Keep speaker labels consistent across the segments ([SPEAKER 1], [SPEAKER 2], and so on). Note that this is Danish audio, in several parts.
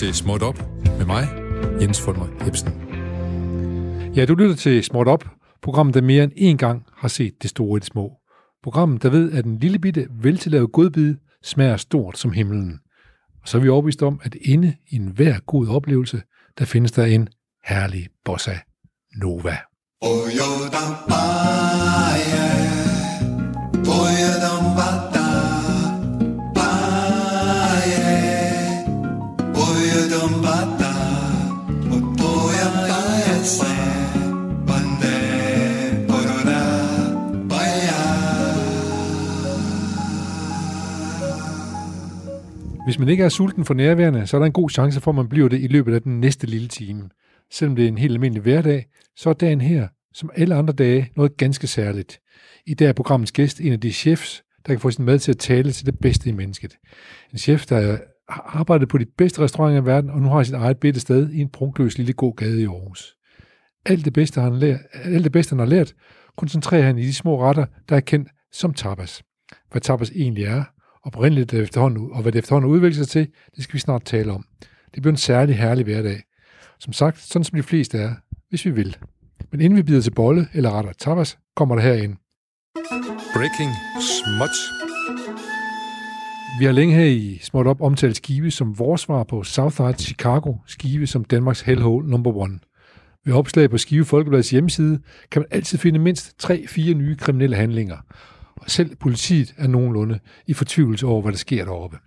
[SPEAKER 1] til Småt Op med mig, Jens Fulmer Ebsen.
[SPEAKER 2] Ja, du lytter til Småt Op, programmet, der mere end én gang har set det store i det små. Programmet, der ved, at en lille bitte, veltillavet godbid smager stort som himlen. Og så er vi overbevist om, at inde i enhver god oplevelse, der findes der en herlig bossa nova. Hvis man ikke er sulten for nærværende, så er der en god chance for, at man bliver det i løbet af den næste lille time. Selvom det er en helt almindelig hverdag, så er dagen her, som alle andre dage, noget ganske særligt. I dag er programmets gæst en af de chefs, der kan få sin mad til at tale til det bedste i mennesket. En chef, der har arbejdet på de bedste restauranter i verden, og nu har sit eget bitte sted i en prunkløs lille god gade i Aarhus. Alt det bedste, han, lært, alt det bedste, han har lært, koncentrerer han i de små retter, der er kendt som tapas. Hvad tapas egentlig er, oprindeligt efterhånden, og hvad det efterhånden udvikler sig til, det skal vi snart tale om. Det bliver en særlig herlig hverdag. Som sagt, sådan som de fleste er, hvis vi vil. Men inden vi bider til bolle eller retter tapas, kommer der herind.
[SPEAKER 1] Breaking Småt.
[SPEAKER 2] Vi har længe her i Småt Op omtalt Skive som vores svar på Southside Chicago, Skive som Danmarks hellhole number one. Ved opslag på Skive Folkebladets hjemmeside kan man altid finde mindst 3-4 nye kriminelle handlinger. Og selv politiet er nogenlunde i fortvivlelse over, hvad der sker deroppe.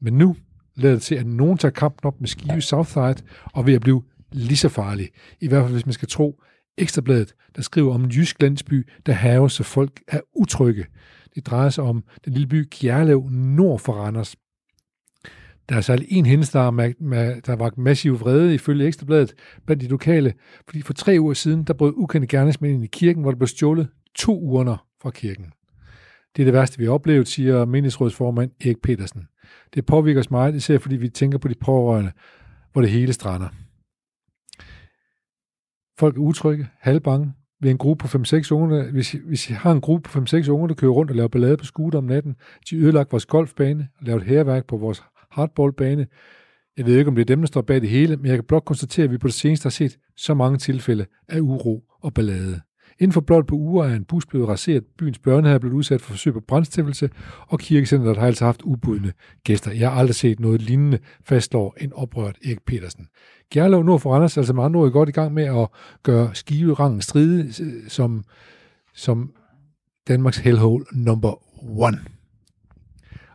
[SPEAKER 2] Men nu lader det til, at nogen tager kampen op med Skive Southside og ved at blive lige så farlig. I hvert fald, hvis man skal tro Ekstrabladet, der skriver om en jysk landsby, der haves, så folk er utrygge. Det drejer sig om den lille by Kjerlev nord for Randers. Der er særlig en hændelse, der, er, der var massiv vrede ifølge Ekstrabladet blandt de lokale, fordi for tre uger siden, der brød ukendte gerningsmænd ind i kirken, hvor der blev stjålet to urner fra kirken. Det er det værste, vi har oplevet, siger meningsrådsformand Erik Petersen. Det påvirker os meget, især fordi vi tænker på de pårørende, hvor det hele strander. Folk er utrygge, halvbange. Vi en gruppe på 5-6 unge, hvis, hvis I har en gruppe på 5-6 unge, der kører rundt og laver ballade på scooter om natten, de ødelagt vores golfbane og lavet herværk på vores hardballbane. Jeg ved ikke, om det er dem, der står bag det hele, men jeg kan blot konstatere, at vi på det seneste har set så mange tilfælde af uro og ballade. Inden for blot på uger er en bus blevet raseret, byens børnehave er blevet udsat for forsøg på brandstiftelse, og kirkecenteret har altså haft ubudne gæster. Jeg har aldrig set noget lignende, fastslår en oprørt Erik Petersen. Gerlov Nord for Randers altså med andre ord godt i gang med at gøre skiverangen stride øh, som, som Danmarks hellhole number one.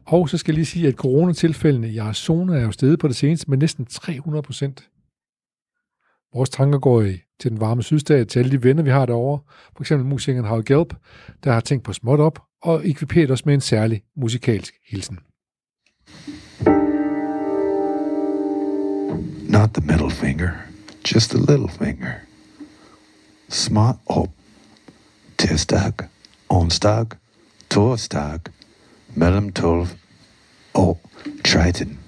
[SPEAKER 2] Og så skal jeg lige sige, at coronatilfældene i Arizona er jo steget på det seneste med næsten 300 procent. Vores tanker går i, til den varme sydstat, til alle de venner, vi har derovre. For eksempel musikeren Howard Gelb, der har tænkt på småt op og ekviperet os med en særlig musikalsk hilsen.
[SPEAKER 3] Not the middle finger, just the little finger. Smart op. Tirsdag, onsdag, torsdag, mellem 12 og 13.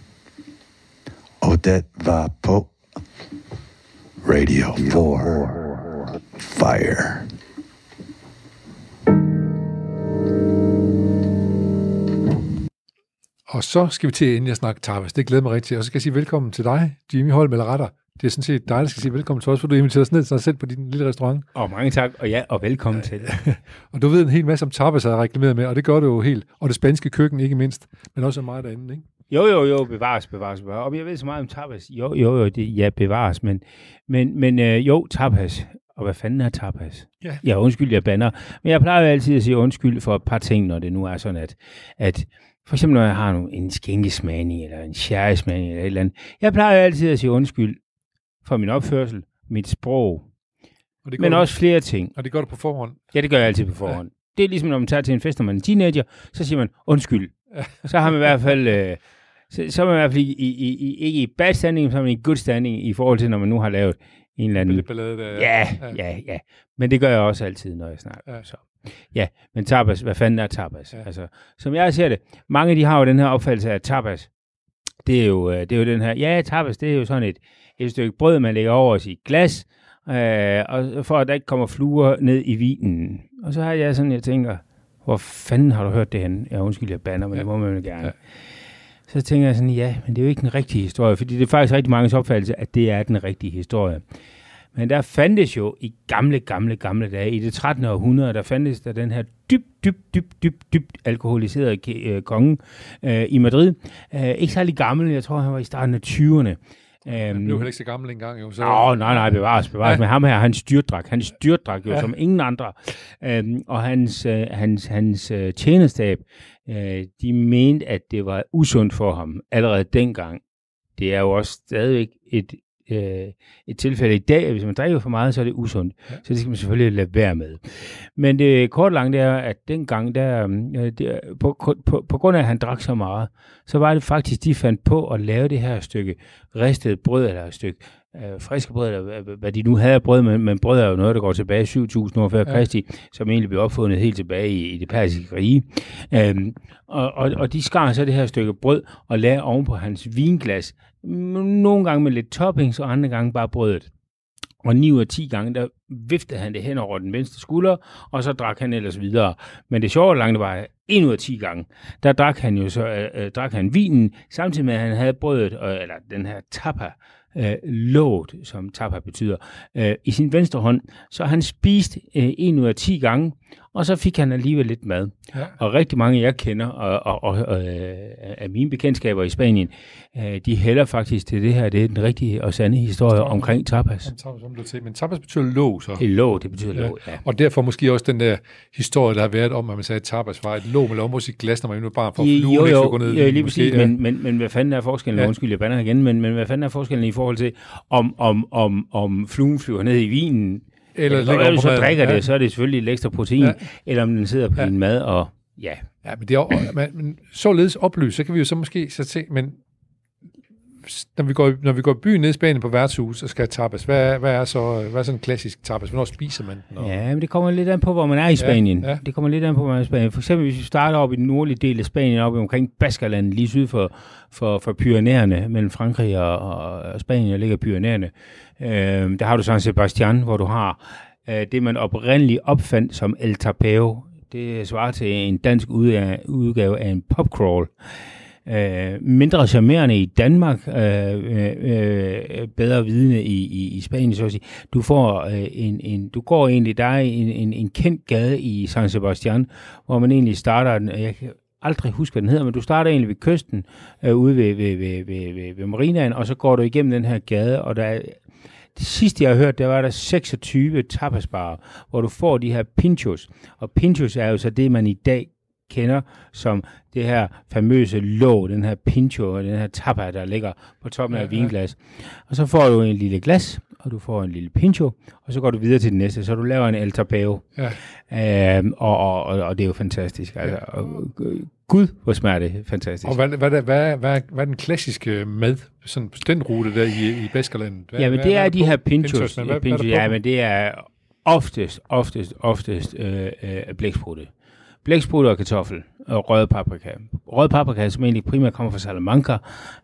[SPEAKER 3] Og det var på Radio 4 Fire.
[SPEAKER 2] Og så skal vi til inden jeg snakker tapas. Det glæder mig rigtig til. Og så skal jeg sige velkommen til dig, Jimmy Holm eller retter. Det er sådan set dig, der skal sige velkommen til os, for du inviterer os ned til dig selv på din lille restaurant.
[SPEAKER 4] Og mange tak, og ja, og velkommen til.
[SPEAKER 2] og du ved en hel masse om tapas, jeg har reklameret med, og det gør du jo helt. Og det spanske køkken ikke mindst, men også meget derinde, ikke?
[SPEAKER 4] Jo, jo, jo, bevares, bevares, bevares. Og jeg ved så meget om tapas. Jo, jo, jo, det, ja, bevares, men, men, men øh, jo, tapas. Og hvad fanden er tapas?
[SPEAKER 2] Ja.
[SPEAKER 4] ja, undskyld, jeg banner. Men jeg plejer jo altid at sige undskyld for et par ting, når det nu er sådan, at, at for eksempel når jeg har en skænkesmagning, eller en sherrysmagning, eller et eller andet. Jeg plejer jo altid at sige undskyld for min opførsel, mit sprog,
[SPEAKER 2] og det
[SPEAKER 4] men
[SPEAKER 2] du,
[SPEAKER 4] også flere ting.
[SPEAKER 2] Og det gør du på forhånd?
[SPEAKER 4] Ja, det gør jeg altid på forhånd. Ja. Det er ligesom, når man tager til en fest, når man er en teenager, så siger man undskyld. så har man i hvert fald... Øh, så, så er man i hvert fald i, i, i, ikke i bad standing, er man i good standing i forhold til, når man nu har lavet en eller anden...
[SPEAKER 2] Ballade, der,
[SPEAKER 4] ja, ja, ja, ja. Men det gør jeg også altid, når jeg snakker. Ja. Så. Ja, men tapas, hvad fanden er tapas? Ja. Altså, som jeg ser det, mange de har jo den her opfattelse af tapas. Det er jo, det er jo den her, ja, tapas, det er jo sådan et, et stykke brød, man lægger over sit glas, øh, og for at der ikke kommer fluer ned i vinen. Og så har jeg sådan, jeg tænker, hvor fanden har du hørt det henne? Ja, undskyld, jeg banner, men ja. det må man jo gerne. Ja. Så tænker jeg sådan, ja, men det er jo ikke den rigtige historie, fordi det er faktisk rigtig mange opfattelse, at det er den rigtige historie. Men der fandtes jo i gamle, gamle, gamle dage, i det 13. århundrede, der fandtes der den her dybt, dybt, dybt, dybt, dybt alkoholiserede øh, konge øh, i Madrid. Øh, ikke særlig gammel, jeg tror, han var i starten af 20'erne.
[SPEAKER 2] Han blev heller ikke så gammel engang, jo. Så...
[SPEAKER 4] Nå, nej, nej, bevares, bevares. Ja. Men ham her, han styrtdrak. Han styrtdrak jo ja. som ingen andre. Øhm, og hans, øh, hans, hans øh, tjenestab, øh, de mente, at det var usundt for ham allerede dengang. Det er jo også stadigvæk et, øh, et tilfælde i dag, at hvis man drikker for meget, så er det usundt. Ja. Så det skal man selvfølgelig lade være med. Men det kort langt er, at dengang, der, øh, det, på, på, på grund af, at han drak så meget, så var det faktisk, de fandt på at lave det her stykke ristet brød, eller et stykke øh, friske brød, eller hvad de nu havde af brød, men, men brød er jo noget, der går tilbage 7.000 år før ja. Kristi, som egentlig blev opfundet helt tilbage i, i det persiske rige. Øhm, og, og, og de skar så det her stykke brød og lagde oven på hans vinglas, nogle gange med lidt toppings, og andre gange bare brødet. Og 9 ud af 10 gange, der viftede han det hen over den venstre skulder, og så drak han ellers videre. Men det sjove langt var, 1 ud af 10 gange, der drak han jo så øh, øh, drak han vinen, samtidig med, at han havde brødet, øh, eller den her tapa, øh, låget, som tapa betyder, øh, i sin venstre hånd. Så han spiste øh, en ud af 10 gange, og så fik han alligevel lidt mad. Ja. Og rigtig mange, jeg kender, og, og, og øh, af mine bekendtskaber i Spanien, øh, de hælder faktisk til det her. Det er den rigtige og sande historie Stop. omkring tapas.
[SPEAKER 2] tapas som du til. Men tapas betyder låg, så?
[SPEAKER 4] Et låg, det betyder ja. låg, ja.
[SPEAKER 2] Og derfor måske også den der historie, der har været om, at man sagde, at tapas var et låg med lommer i glas, når man er bare for at
[SPEAKER 4] flyve, jo, jo, gå ned. Jo, lige præcis, ja. men, men, men hvad fanden er forskellen? Ja. Undskyld, jeg bander igen, men, men hvad fanden er forskellen i forhold til, om, om, om, om fluen flyver ned i vinen, eller ja, eller så drikker ja. det, så er det selvfølgelig et ekstra protein, ja. eller om den sidder på ja. din mad, og ja.
[SPEAKER 2] Ja, men, det er, men, men således oplyst, så kan vi jo så måske så se, men når vi går, når vi går i byen ned i Spanien på værtshus og skal tapas, hvad, hvad, er så, hvad er sådan en klassisk tapas? Hvornår spiser man den?
[SPEAKER 4] Og... Ja, men det kommer lidt an på, hvor man er i Spanien. Ja, ja. Det kommer lidt an på, hvor man er i Spanien. For eksempel, hvis vi starter op i den nordlige del af Spanien, op omkring Baskerlandet, lige syd for, for, for Pyrenæerne, mellem Frankrig og, og Spanien, der ligger Pyrenæerne. Øh, der har du San Sebastian, hvor du har øh, det, man oprindeligt opfandt som El Tapeo. Det svarer til en dansk udgave af en popcrawl øh, mindre charmerende i Danmark, øh, øh, øh bedre vidne i, i, i Spanien, så at sige. Du, får, øh, en, en, du går egentlig, der er en, en, en kendt gade i San Sebastian, hvor man egentlig starter, jeg kan aldrig huske, hvad den hedder, men du starter egentlig ved kysten, øh, ude ved, ved, ved, ved, ved, ved marinaen, og så går du igennem den her gade, og der er det sidste, jeg har hørt, der var der 26 tapasbarer, hvor du får de her pinchos. Og pinchos er jo så det, man i dag kender som det her famøse låg, den her pincho, den her tapa, der ligger på toppen ja, af vinglas. Og så får du en lille glas, og du får en lille pincho, og så går du videre til den næste, så du laver en el tapeo. Ja. Øhm, og, og, og, og det er jo fantastisk. Altså, og, Gud, hvor smager det fantastisk.
[SPEAKER 2] Og hvad, hvad, hvad, hvad, hvad, hvad er den klassiske mad, sådan den rute der i, i Baskerlandet?
[SPEAKER 4] Ja, men det er, er de her pinchos. pinchos, men hvad, pinchos hvad ja, men det er oftest, oftest, oftest øh, øh, blæksprutte blæksprutte og kartoffel og rød paprika. Rød paprika, som egentlig primært kommer fra Salamanca,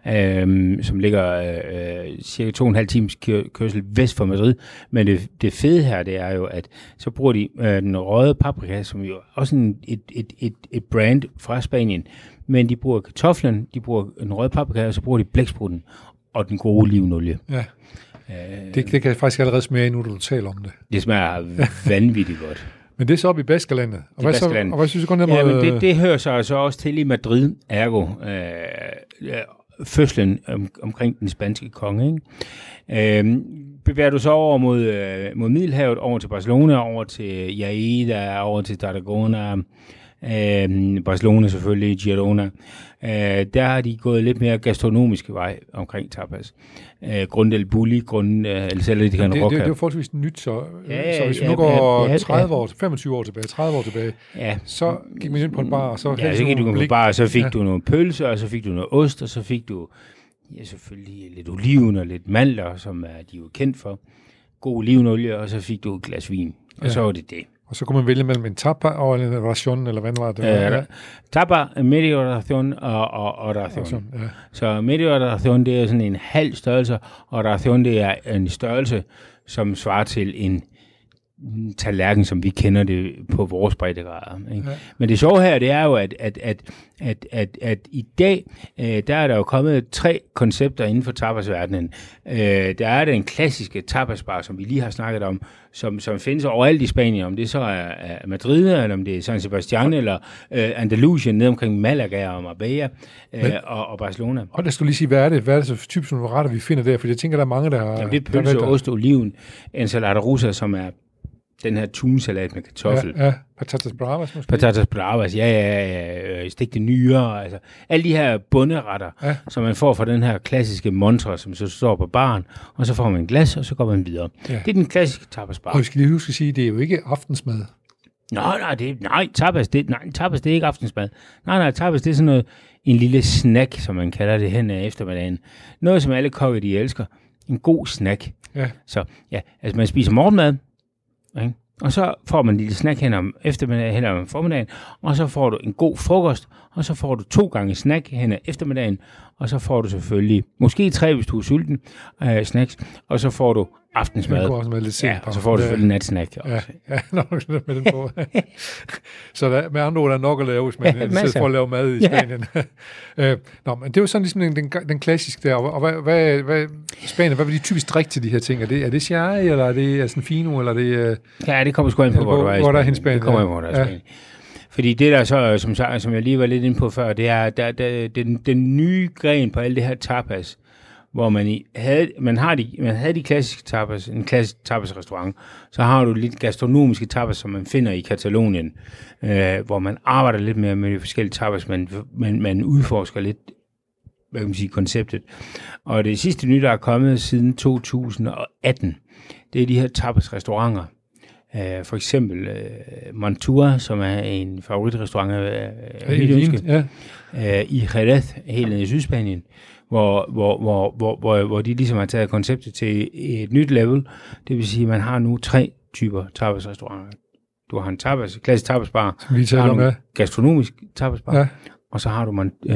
[SPEAKER 4] øh, som ligger øh, cirka to og en halv times kørsel vest for Madrid. Men det, det fede her, det er jo, at så bruger de øh, den røde paprika, som jo også en, et, et, et, et brand fra Spanien. Men de bruger kartoflen, de bruger en rød paprika, og så bruger de blæksprutten og den gode olivenolie. Ja.
[SPEAKER 2] Øh, det, det kan jeg faktisk allerede smage nu, du taler om det.
[SPEAKER 4] Det smager vanvittigt godt.
[SPEAKER 2] Men det er så op i Baskerlandet. Og, hvad, så, og hvad synes du, ned
[SPEAKER 4] mod... Ja, men det, det hører sig altså også til i Madrid, ergo øh, fødslen om, omkring den spanske konge. Ikke? Øh, bevæger du så over mod, øh, mod Middelhavet, over til Barcelona, over til Jaida, over til Tarragona, øh, Barcelona selvfølgelig, Girona, øh, der har de gået lidt mere gastronomiske vej omkring tapas. Øh, Grundel Bulli, grund, øh, eller selv de kan
[SPEAKER 2] det, det, det er jo forholdsvis nyt, så, ja, så hvis vi ja, nu går ja, 30 år, 25 år tilbage, 30 år tilbage, ja. så gik man ind på en bar, og så
[SPEAKER 4] ja, så gik du på en bar, og så fik ja. du nogle pølser, og så fik du noget ost, og så fik du ja, selvfølgelig lidt oliven og lidt mandler, som er de jo kendt for. God olivenolie, og så fik du et glas vin, og ja. så var det det.
[SPEAKER 2] Og så kunne man vælge mellem en tapa og en ration, eller hvad var det?
[SPEAKER 4] Ja, tapa, medio ration og, og, og ration. ration ja. Så medio ration, det er sådan en halv størrelse, og ration, det er en størrelse, som svarer til en tallerken, som vi kender det på vores breddegrader. Ikke? Ja. Men det sjove her, det er jo, at, at, at, at, at, at i dag, øh, der er der jo kommet tre koncepter inden for tapasverdenen. Øh, der er den klassiske tapasbar, som vi lige har snakket om, som, som findes overalt i Spanien, om det så er, er Madrid, eller om det er San Sebastian, eller øh, Andalusien, ned omkring Malaga og Marbella øh, Men, og, og Barcelona.
[SPEAKER 2] Og der skulle lige sige, hvad er det, hvad er det så typisk nogle retter, vi finder der? For jeg tænker, der er mange, der.
[SPEAKER 4] Jamen, det er pølse, ost, oliven, ensalada rusa, som er den her tunsalat med kartoffel.
[SPEAKER 2] Ja, ja. Patatas bravas måske?
[SPEAKER 4] Patatas bravas, ja, ja, ja. Stegte nyere, altså. Alle de her bunderetter, ja. som man får fra den her klassiske montre, som så står på baren, og så får man en glas, og så går man videre. Ja. Det er den klassiske tapasbar.
[SPEAKER 2] Og vi skal lige huske at sige, det er jo ikke aftensmad.
[SPEAKER 4] Nej, nej, det, nej, tapas, det, nej, tapas, det er ikke aftensmad. Nej, nej, tapas, det er sådan noget, en lille snack, som man kalder det hen af eftermiddagen. Noget, som alle kokke, de elsker. En god snack. Ja. Så ja, altså man spiser morgenmad, ikke? Og så får man en lille snack hen om eftermiddagen, hen om formiddagen, og så får du en god frokost, og så får du to gange snack hen om eftermiddagen, og så får du selvfølgelig, måske tre, hvis du er sulten, øh, snacks, og så får du aftensmad. Det
[SPEAKER 2] også med lidt
[SPEAKER 4] ja, og så får du selvfølgelig natsnack
[SPEAKER 2] også. Ja, ja nok med den på. så der, med andre ord, der er nok at lave, hvis man ja, for at lave mad i Spanien. Øh, nå, men det er jo sådan ligesom den, den, den klassiske der. Og hvad, hvad, hvad, Spanien, hvad vil de typisk drikke til de her ting? Er det, er det sherry, eller er det sådan fino, eller er det... Uh,
[SPEAKER 4] ja, det kommer sgu ind på, hvor,
[SPEAKER 2] hvor du er i Hvor der er i Spanien.
[SPEAKER 4] Det kommer ja. hvor der er i Spanien. Ja. Fordi det der så, som, som jeg lige var lidt inde på før, det er der, der, den, den nye gren på alt det her tapas, hvor man, i, havde, man, har de, man havde de klassiske tapas, en klassisk tapasrestaurant, så har du lidt gastronomiske tapas, som man finder i Katalonien, øh, hvor man arbejder lidt mere med de forskellige tapas, men man, man udforsker lidt hvad kan man sige, konceptet. Og det sidste nye, der er kommet siden 2018, det er de her tapasrestauranter. Uh, for eksempel uh, Montura, som er en favoritrestaurant af mit ønske, ja. uh, i Jerez, helt nede i Sydspanien hvor, hvor, hvor, hvor, hvor, hvor de ligesom har taget konceptet til et nyt level. Det vil sige, at man har nu tre typer tapasrestauranter. Du har en tapas, klassisk tapasbar,
[SPEAKER 2] vi taler ja.
[SPEAKER 4] gastronomisk tapasbar, ja. og så har du man, øh,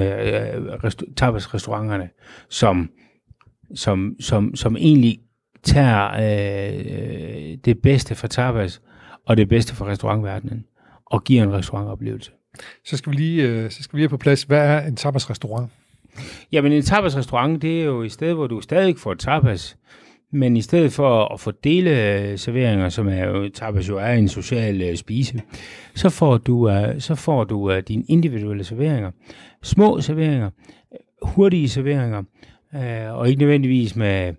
[SPEAKER 4] rest, tapasrestauranterne, som, som, som, som egentlig tager øh, det bedste fra tapas og det bedste fra restaurantverdenen og giver en restaurantoplevelse.
[SPEAKER 2] Så skal vi lige, øh, så skal vi lige på plads. Hvad er en tapasrestaurant?
[SPEAKER 4] Jamen en tapasrestaurant, det er jo et sted, hvor du stadig får tapas, men i stedet for at få dele serveringer, som er jo, tapas jo er en social uh, spise, så får du, uh, så får du uh, dine individuelle serveringer. Små serveringer, hurtige serveringer, og ikke nødvendigvis med,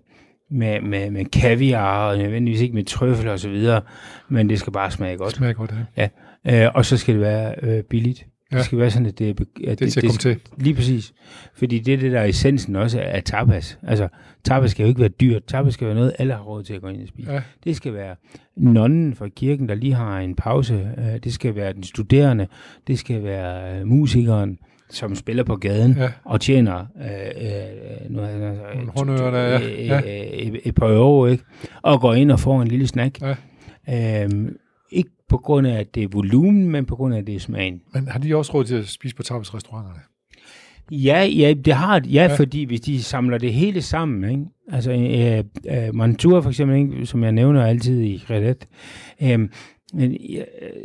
[SPEAKER 4] med, med, med kaviar, og nødvendigvis ikke med trøffel og så videre, men det skal bare smage godt.
[SPEAKER 2] Smage godt, ja.
[SPEAKER 4] ja. Uh, og så skal det være uh, billigt. Ja. Det skal være sådan, at det,
[SPEAKER 2] at det, det, det, til.
[SPEAKER 4] Lige præcis. Fordi det er det, der er essensen også af tapas. Altså, tapas skal jo ikke være dyrt. Tapas skal være noget, alle har råd til at gå ind og spise. Ja. Det skal være nonnen fra kirken, der lige har en pause. Øh, det skal være den studerende. Det skal være øh, musikeren som spiller på gaden ja. og tjener øh, øh, nu, altså,
[SPEAKER 2] ja.
[SPEAKER 4] Ja. et, et par år, ikke? og går ind og får en lille snack. Ja. Øhm, på grund af, at det er volumen, men på grund af, at det er smagen.
[SPEAKER 2] Men har de også råd til at spise på tapasrestauranterne?
[SPEAKER 4] Ja, ja, det har ja, ja, fordi hvis de samler det hele sammen, ikke? altså øh, øh, Montura for eksempel, ikke? som jeg nævner altid i Redet, øh, men ja,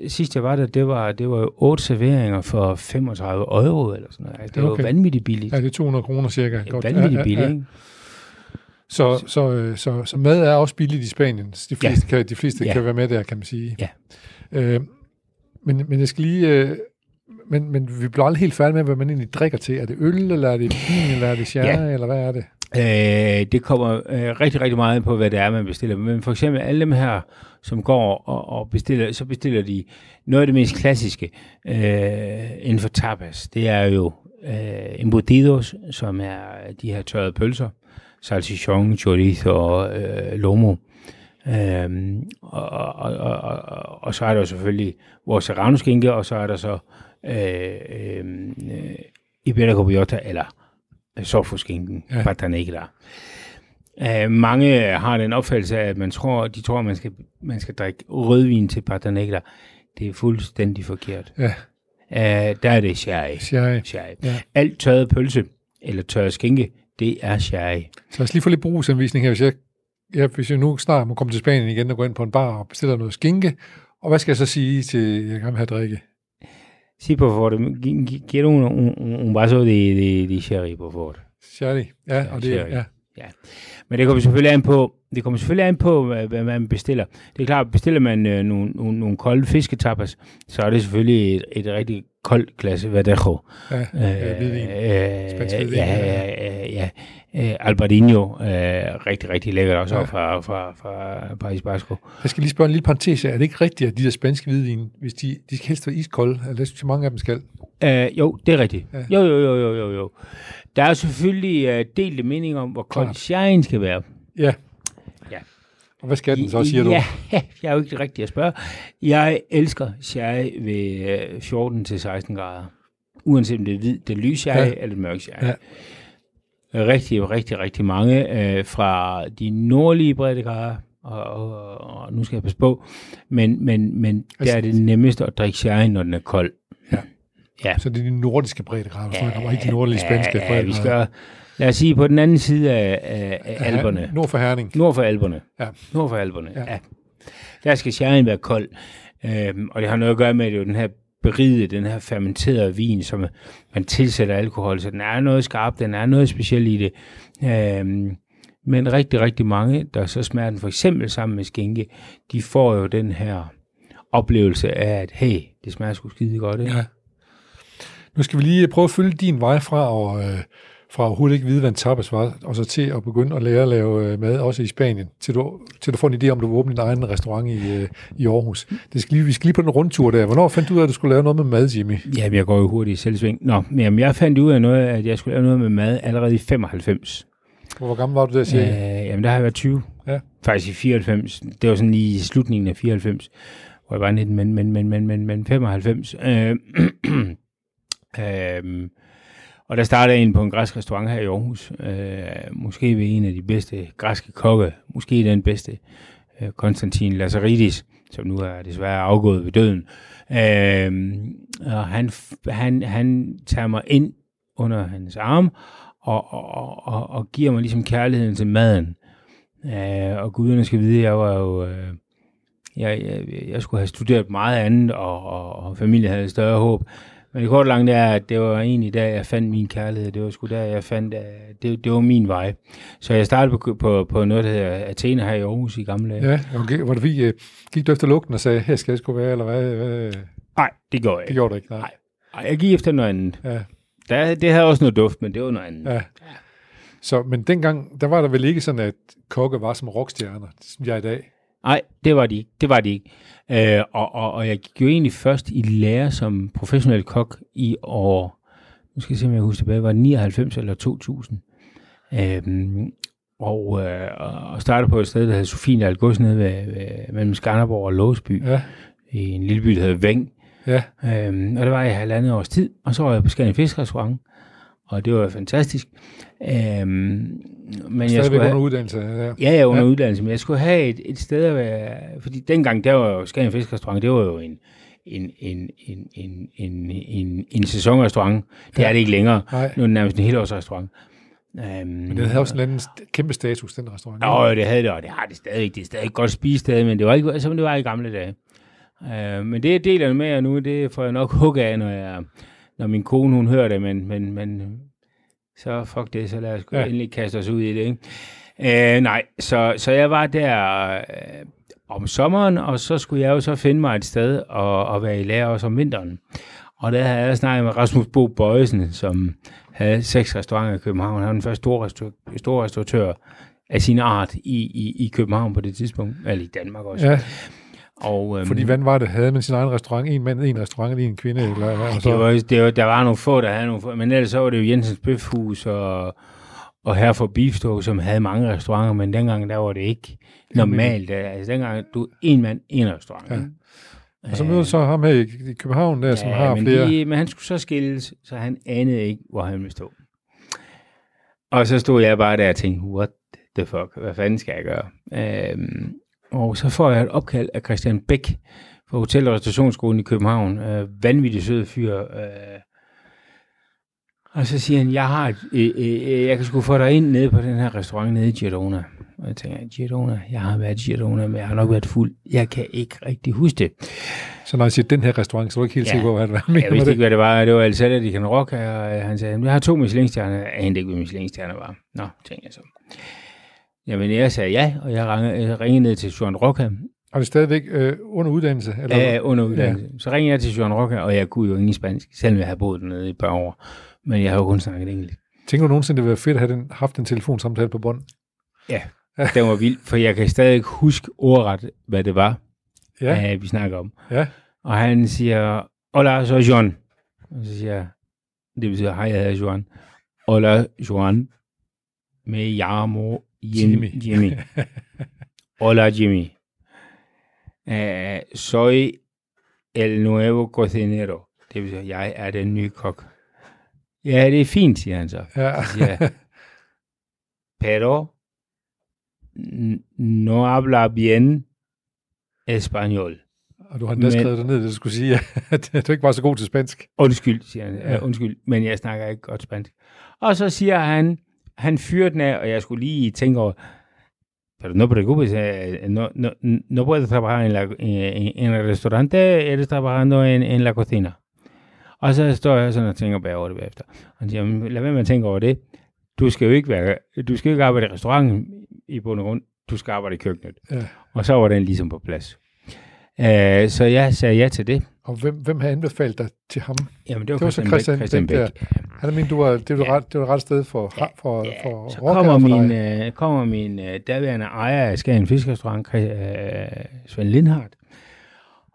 [SPEAKER 4] sidst jeg var der, det var, det var jo otte serveringer for 35 euro eller sådan noget. Altså, det okay. var vanvittigt billigt.
[SPEAKER 2] Ja, det er 200 kroner cirka. Ja,
[SPEAKER 4] Godt. Vanvittigt ja, ja, billigt, ja. ikke?
[SPEAKER 2] Så, så, så, så, så mad er også billigt i Spanien. De fleste, ja. kan, de fleste ja. kan være med der, kan man sige.
[SPEAKER 4] Ja.
[SPEAKER 2] Øh, men, men jeg skal lige... Øh, men, men vi bliver aldrig helt færdige med, hvad man egentlig drikker til. Er det øl, eller er det vin, eller er det sherry, ja. eller hvad er det?
[SPEAKER 4] Øh, det kommer øh, rigtig, rigtig meget på, hvad det er, man bestiller. Men for eksempel alle dem her, som går og, og bestiller, så bestiller de noget af det mest klassiske øh, inden for tapas. Det er jo øh, embutidos, som er de her tørrede pølser salchichon, chorizo og øh, lomo. Øhm, og, og, og, og, og så er der jo selvfølgelig vores serrano og så er der så øh, øh, Iberico eller sofoskinken, ja. pata negra. Uh, mange har den opfattelse af, at man tror, de tror, at man skal, man skal drikke rødvin til pata negra. Det er fuldstændig forkert. Ja. Uh, der er det sherry.
[SPEAKER 2] Sherry.
[SPEAKER 4] sherry. Ja. Alt tørret pølse eller tørret skinke det er sherry.
[SPEAKER 2] Så lad os lige få lidt brugsanvisning her. Hvis jeg ja, hvis jeg nu snart må komme til Spanien igen og gå ind på en bar og bestiller noget skinke, og hvad skal jeg så sige til, jeg gerne vil have drikke?
[SPEAKER 4] Sí, por favor, quiero un, un, un vaso de, de, de sherry, por favor.
[SPEAKER 2] Sherry, ja, og det,
[SPEAKER 4] sherry.
[SPEAKER 2] ja.
[SPEAKER 4] Ja, men det kommer selvfølgelig an på, det kommer selvfølgelig an på, hvad, man bestiller. Det er klart, bestiller man øh, nogle, nogle, nogle kolde fisketapas, så er det selvfølgelig et, et rigtig koldt glas Verdejo.
[SPEAKER 2] Ja, øh, hvidvin. Hvidvin,
[SPEAKER 4] ja, ja, ja, ja. Albarino, øh, rigtig, rigtig lækkert også
[SPEAKER 2] Ja.
[SPEAKER 4] fra, fra, fra Paris Basco.
[SPEAKER 2] Jeg skal lige spørge en lille parentes. Er det ikke rigtigt, at de der spanske hvidvin, hvis de, de skal helst være iskolde? Eller det synes jeg, mange af dem skal.
[SPEAKER 4] Øh, jo, det er rigtigt.
[SPEAKER 2] Ja.
[SPEAKER 4] Jo, jo, jo, jo, jo, jo. Der er selvfølgelig øh, delte meninger om, hvor kold sherryen skal være.
[SPEAKER 2] Ja. Og hvad skal den så, siger du?
[SPEAKER 4] ja, jeg er jo ikke rigtig at spørge. Jeg elsker sherry ved øh, 14-16 grader. Uanset om det er hvid, det er lys sherry
[SPEAKER 2] Ja.
[SPEAKER 4] ja. eller mørk sherry.
[SPEAKER 2] Ja.
[SPEAKER 4] Ja. Rigtig, rigtig, rigtig mange øh, fra de nordlige breddegrader, og, og, og, nu skal jeg passe på, men, men, men der
[SPEAKER 2] Altså-
[SPEAKER 4] er det nemmeste at drikke sherry, når den er kold.
[SPEAKER 2] Ja.
[SPEAKER 4] Ja.
[SPEAKER 2] Så det er de nordiske breddegrader, ja, kommer ikke de nordlige spanske
[SPEAKER 4] ja,
[SPEAKER 2] breddegrader.
[SPEAKER 4] vi skal, lad os sige, på den anden side af, af, af alberne.
[SPEAKER 2] Nord for Herning.
[SPEAKER 4] Nord for alberne.
[SPEAKER 2] Ja.
[SPEAKER 4] Nord for alberne,
[SPEAKER 2] Ja.
[SPEAKER 4] ja. Der skal sherryen være kold. Øhm, og det har noget at gøre med, at det er jo den her beride, den her fermenterede vin, som man tilsætter alkohol, så den er noget skarp, den er noget specielt i det. Øhm, men rigtig, rigtig mange, der så smager den for eksempel sammen med skinke, de får jo den her oplevelse af, at hey, det smager sgu skide godt, ikke?
[SPEAKER 2] Ja. Nu skal vi lige prøve at følge din vej fra, og, øh, fra overhovedet ikke vide, hvad en tapas var, og så til at begynde at lære at lave øh, mad, også i Spanien, til du, til du får en idé om, du vil åbne din egen restaurant i, øh, i Aarhus. Det skal lige, vi skal lige på den rundtur der. Hvornår fandt du ud af, at du skulle lave noget med mad, Jimmy?
[SPEAKER 4] Jamen, jeg går jo hurtigt i selvsving. Nå, men jamen, jeg fandt ud af noget, at jeg skulle lave noget med mad allerede i 95.
[SPEAKER 2] Hvor gammel var du der, siger?
[SPEAKER 4] Øh, jamen, der har jeg været 20.
[SPEAKER 2] Ja.
[SPEAKER 4] Faktisk i 94. Det var sådan lige i slutningen af 94, hvor jeg var 19, men, men, men, men, men, men 95. Øh, øh, og der startede jeg ind på en græsk restaurant her i Aarhus. Øh, måske ved en af de bedste græske kokke. Måske den bedste. Øh, Konstantin Lazaridis, som nu er desværre afgået ved døden. Øh, og han, han, han tager mig ind under hans arm, og, og, og, og giver mig ligesom kærligheden til maden. Øh, og guderne skal vide, jeg var jo... Øh, jeg, jeg, jeg skulle have studeret meget andet, og, og, og familien havde større håb. Men det kort langt er, at det var egentlig der, jeg fandt min kærlighed. Det var sgu der, jeg fandt, at det, det var min vej. Så jeg startede på, på, på noget, der hedder Athena her i Aarhus i gamle dage.
[SPEAKER 2] Ja, okay. Var det fordi, øh, gik du efter lugten og sagde, her skal jeg sgu være, eller hvad? hvad?
[SPEAKER 4] Nej, det går jeg
[SPEAKER 2] Det
[SPEAKER 4] ikke.
[SPEAKER 2] gjorde du ikke, nej.
[SPEAKER 4] Nej. Ej, jeg gik efter noget andet.
[SPEAKER 2] Ja,
[SPEAKER 4] Der, det havde også noget duft, men det var noget andet.
[SPEAKER 2] ja. Så, men dengang, der var der vel ikke sådan, at kokke var som rockstjerner, som jeg er i dag.
[SPEAKER 4] Nej, det var de ikke. Det var de ikke. Øh, og, og, og jeg gik jo egentlig først i lære som professionel kok i år, nu skal jeg se, om jeg husker tilbage, var det 99 eller 2000. Øhm, og, øh, og startede på et sted, der hedder Sofien Algods nede ved, ved, mellem Skanderborg og Låsby,
[SPEAKER 2] Ja,
[SPEAKER 4] i en lille by, der hedder Væng.
[SPEAKER 2] ja.
[SPEAKER 4] Øhm, og det var jeg i halvandet års tid, og så var jeg på Skandinavisk Fiskrestaurant, og det var fantastisk. Øhm, men jeg skulle
[SPEAKER 2] under
[SPEAKER 4] have,
[SPEAKER 2] uddannelse. Ja.
[SPEAKER 4] Ja, jeg er under
[SPEAKER 2] Ja.
[SPEAKER 4] uddannelse, men jeg skulle have et, et sted at være, fordi dengang, der var jo Skagen Fiskrestaurant, det var jo en, en, en, en, en, en, en, en sæsonrestaurant. Det
[SPEAKER 2] Ja.
[SPEAKER 4] er det ikke længere.
[SPEAKER 2] Nej,
[SPEAKER 4] Nu er det nærmest en helårsrestaurant. Um,
[SPEAKER 2] men den havde også en anden kæmpe status, den restaurant.
[SPEAKER 4] Ja, det havde det, og det har det stadig. Det er stadig et godt spisested, men det var ikke, som det var i gamle dage. Uh, men det, jeg deler med jer nu, det får jeg nok hug af, når, jeg, når min kone, hun hører det, men, men, men så fuck det, så lad os
[SPEAKER 2] Ja.
[SPEAKER 4] endelig kaste os ud i det, ikke? Uh, nej, så, så jeg var der uh, om sommeren, og så skulle jeg jo så finde mig et sted og, og være i lære også om vinteren. Og der havde jeg snakket med Rasmus Bo Bøjesen, som havde seks restauranter i København. Han var den første store, restaur- store restauratør af sin art i, i, i København på det tidspunkt, eller i Danmark også.
[SPEAKER 2] Ja,
[SPEAKER 4] Og, øhm,
[SPEAKER 2] fordi hvad var det? Havde man sin egen restaurant? En mand, en restaurant, eller en kvinde? Eller, så,
[SPEAKER 4] det var, det var, der var nogle få, der havde nogle få, men ellers så var det jo Jensens Bøfhus og, og her for Beefstove, som havde mange restauranter, men dengang der var det ikke normalt. Altså dengang, du en mand, en restaurant.
[SPEAKER 2] Ja. og så mødte så ham her i, København, der, som har
[SPEAKER 4] men
[SPEAKER 2] flere...
[SPEAKER 4] De, men han skulle så skilles, så han anede ikke, hvor han ville stå. Og så stod jeg bare der og tænkte, what the fuck, hvad fanden skal jeg gøre? Øhm, og så får jeg et opkald af Christian Bæk fra Hotel- og Restaurationsskolen i København. Øh, vanvittig sød fyr. Øh, og så siger han, jeg har et, øh, øh, jeg kan sgu få dig ind nede på den her restaurant nede i Girona. Og jeg tænker, Girona, jeg har været i Girona, men jeg har nok været fuld. Jeg kan ikke rigtig huske det.
[SPEAKER 2] Så når jeg siger den her restaurant, så er du ikke helt
[SPEAKER 4] Ja.
[SPEAKER 2] sikker på, hvad det var.
[SPEAKER 4] Jeg vidste ikke, hvad det var. Det var El Salad i Can Rock, og øh, han sagde, jeg har to Michelin-stjerner. Jeg anede ikke, hvad Michelin-stjerner var. Nå, tænkte jeg så. Jamen, jeg sagde ja, og jeg ringede, jeg ringede ned til Roca,
[SPEAKER 2] Og det er stadigvæk øh, under uddannelse? Eller?
[SPEAKER 4] øh, under uddannelse. Ja. Så ringede jeg til Joan Roca, og jeg kunne jo ingen spansk, selvom jeg havde boet dernede i et par år. Men jeg har jo kun snakket engelsk.
[SPEAKER 2] Tænker du nogensinde, det ville være fedt at have den, haft en telefonsamtale på bånd?
[SPEAKER 4] Ja, det var vildt, for jeg kan stadig huske ordret, hvad det var,
[SPEAKER 2] Ja,
[SPEAKER 4] ja. øh, vi snakker om.
[SPEAKER 2] ja.
[SPEAKER 4] Og han siger, hola, så John. Og så siger jeg, det betyder, hej, jeg hedder Joan. Hola, Joan. Me llamo Jimmy.
[SPEAKER 2] Jimmy.
[SPEAKER 4] Hola, Jimmy. Uh, soy el nuevo cocinero. Det betyder, jeg er den nye kok. Ja, det er fint, siger han så.
[SPEAKER 2] ja.
[SPEAKER 4] Jeg, pero no habla bien español.
[SPEAKER 2] Og du har
[SPEAKER 4] Men-
[SPEAKER 2] skrevet derned, det du skulle sige, at du ikke var så god til spansk.
[SPEAKER 4] Undskyld, siger han.
[SPEAKER 2] Ja.
[SPEAKER 4] Ja. Undskyld, men jeg snakker ikke godt spansk. Og så siger han, han fyrer den af, og jeg skulle lige tænke over, pero no preocupes, eh, no, no, no puedes trabajar en, la, en, en el restaurante, eres trabajando en, en la cocina. Og så står jeg sådan og tænker bag over det bagefter. Han siger, "Men lad være med at tænke over det. Du skal jo ikke, være, du skal ikke arbejde i restauranten i bund og grund. Du skal arbejde i køkkenet.
[SPEAKER 2] Ja.
[SPEAKER 4] Og så var den ligesom på plads. Uh, så jeg sagde ja til det.
[SPEAKER 2] Og hvem, hvem har anbefalet dig til ham?
[SPEAKER 4] Jamen, det var,
[SPEAKER 2] Det var så
[SPEAKER 4] Christian,
[SPEAKER 2] Christian
[SPEAKER 4] Bæk. Christian
[SPEAKER 2] Bæk,
[SPEAKER 4] Bæk.
[SPEAKER 2] Han er min, du var, det var,
[SPEAKER 4] Ja.
[SPEAKER 2] ret, det var ret sted for, for,
[SPEAKER 4] Ja,
[SPEAKER 2] for
[SPEAKER 4] så kommer
[SPEAKER 2] for
[SPEAKER 4] min, øh, kommer min øh, daværende ejer af Skagen Fiskerestaurant, Chris- øh, Svend Lindhardt,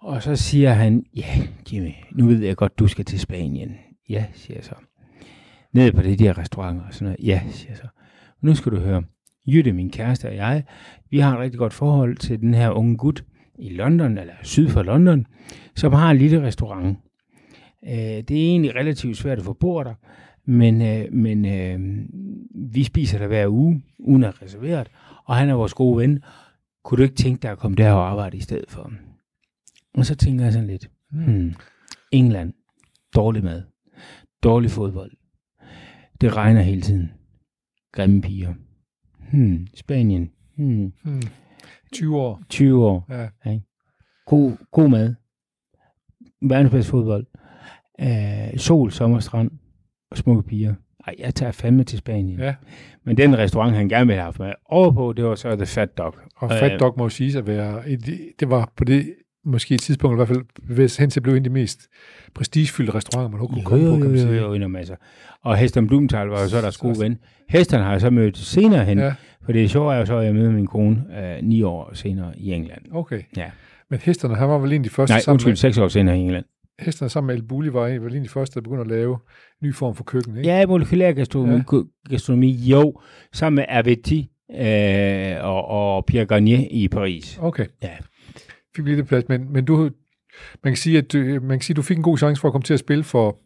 [SPEAKER 4] og så siger han, ja, Jimmy, nu ved jeg godt, du skal til Spanien. Ja, siger jeg så. Nede på det der restauranter og sådan noget. Ja, siger jeg så. Nu skal du høre. Jytte, min kæreste og jeg, vi har et rigtig godt forhold til den her unge gut i London, eller syd for London, som har en lille restaurant. Øh, det er egentlig relativt svært at få bord der, men, øh, men øh, vi spiser der hver uge, uden at reserveret, og han er vores gode ven. Kunne du ikke tænke dig at komme der og arbejde i stedet for? Og så tænker jeg sådan lidt, hmm, England, dårlig mad, dårlig fodbold, det regner hele tiden, grimme piger. Hmm, Spanien, hmm,
[SPEAKER 2] Hmm. 20 år.
[SPEAKER 4] 20 år,
[SPEAKER 2] Ja.
[SPEAKER 4] god, god mad, verdens bedste fodbold, øh, sol, sommerstrand og smukke piger. Ej, jeg tager fandme til Spanien.
[SPEAKER 2] ja.
[SPEAKER 4] Men den restaurant, han gerne ville have haft med over på, det var så The Fat Dog.
[SPEAKER 2] Og
[SPEAKER 4] Øh,
[SPEAKER 2] Fat Dog må siges at være, et, det var på det, måske et tidspunkt i hvert fald, sig hen til at blive en af de mest prestigefyldte restauranter, man overhovedet kunne
[SPEAKER 4] Jo,
[SPEAKER 2] komme
[SPEAKER 4] jo,
[SPEAKER 2] på, kan man
[SPEAKER 4] jo,
[SPEAKER 2] sige.
[SPEAKER 4] jo, jo, masser. Og Heston Blumenthal var jo så deres gode ven. Heston har jeg så mødt senere hen,
[SPEAKER 2] Ja.
[SPEAKER 4] for det sjove er jo så, at jeg møder min kone øh, ni år senere i England.
[SPEAKER 2] Okay.
[SPEAKER 4] Ja.
[SPEAKER 2] Men hesterne, han var vel en af de første
[SPEAKER 4] Nej,
[SPEAKER 2] sammen
[SPEAKER 4] undskyld,
[SPEAKER 2] med,
[SPEAKER 4] seks år senere i England.
[SPEAKER 2] hesterne sammen med El Bulli var vel en af de første, der begyndte at lave en ny form for køkken, ikke?
[SPEAKER 4] Ja, molekylær gastronomi,
[SPEAKER 2] Ja.
[SPEAKER 4] gastronomi jo, sammen med Aveti øh, og, og Pierre Garnier i Paris.
[SPEAKER 2] Okay.
[SPEAKER 4] Ja.
[SPEAKER 2] Fik lidt plads, men, men du, man kan sige, at du, man kan sige, at du fik en god chance for at komme til at spille for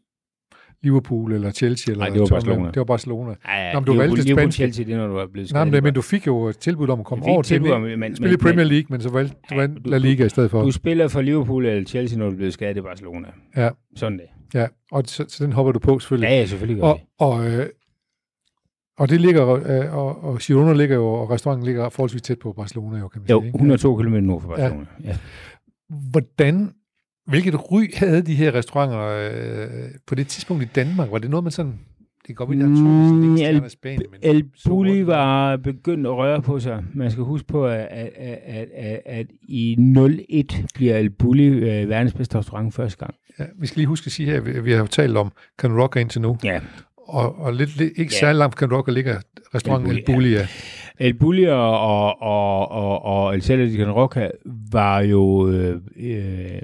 [SPEAKER 2] Liverpool eller Chelsea eller
[SPEAKER 4] Nej, det var
[SPEAKER 2] Tottenham.
[SPEAKER 4] Barcelona.
[SPEAKER 2] Det var Barcelona.
[SPEAKER 4] Ja,
[SPEAKER 2] Nå, men du valgte
[SPEAKER 4] Liverpool. Chelsea, det er, når du er blevet
[SPEAKER 2] Nej,
[SPEAKER 4] skadet.
[SPEAKER 2] men, men du fik jo et tilbud om at komme over til
[SPEAKER 4] om- men-
[SPEAKER 2] spille i Premier League, men så valgte du
[SPEAKER 4] Ja,
[SPEAKER 2] La Liga i stedet for.
[SPEAKER 4] Du spiller for Liverpool eller Chelsea, når du er blevet skadet i Barcelona.
[SPEAKER 2] Ja,
[SPEAKER 4] Sådan det.
[SPEAKER 2] ja. Og så, så den hopper du på selvfølgelig.
[SPEAKER 4] Ja, ja, selvfølgelig gør
[SPEAKER 2] og,
[SPEAKER 4] det.
[SPEAKER 2] og, øh, og det ligger, øh, og, og Girona ligger jo, og restauranten ligger forholdsvis tæt på Barcelona, jo, kan man
[SPEAKER 4] Jo,
[SPEAKER 2] sige. ikke?
[SPEAKER 4] 102 km nord for Barcelona. Ja. ja.
[SPEAKER 2] Hvordan, hvilket ry havde de her restauranter øh, på det tidspunkt i Danmark? Var det noget, man sådan, det kan godt være,
[SPEAKER 4] Mm, El-
[SPEAKER 2] i Spanien, men
[SPEAKER 4] El Bulli var begyndt at røre på sig. Man skal huske på, at, at, at, at, at i 01 bliver El Bulli øh, verdens bedste restaurant første gang.
[SPEAKER 2] Ja, vi skal lige huske at sige her, at vi, vi har jo talt om Can Rock indtil nu,
[SPEAKER 4] Ja.
[SPEAKER 2] Og, og lidt, lidt, ikke
[SPEAKER 4] Ja.
[SPEAKER 2] særlig langt fra Can Rock ligger restauranten
[SPEAKER 4] El
[SPEAKER 2] El
[SPEAKER 4] Bulli,
[SPEAKER 2] Bulli, ja.
[SPEAKER 4] El Bulli og, og, og, og, El Celta de Roca var jo øh, øh,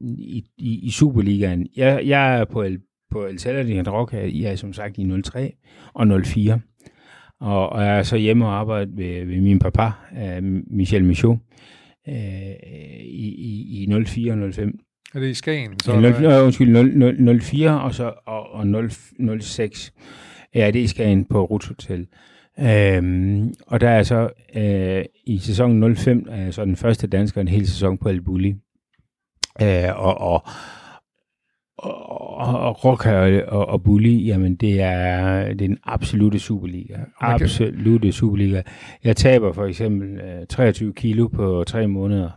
[SPEAKER 4] i, i, i Superligaen. Jeg, jeg er på El, på El Celta de Roca, jeg er som sagt i 03 og 04. Og, og jeg er så hjemme og arbejder ved, ved min papa, øh, Michel Michaud, øh, i, i, i 04 og 05.
[SPEAKER 2] Er det i Skagen?
[SPEAKER 4] Så, ja, 0, øh, undskyld, 0, 0, 04 og så og, og 0, 06. Ja, det er i Skagen på Ruts Hotel. Øhm, og der er så øh, i sæsonen 05 er jeg så den første dansker en hel sæson på El Bulli. Øh, og, og, og, og Roca og, og Bulli, jamen det er, det er den absolute Superliga. Absolute Superliga. Jeg taber for eksempel 23 kilo på tre måneder.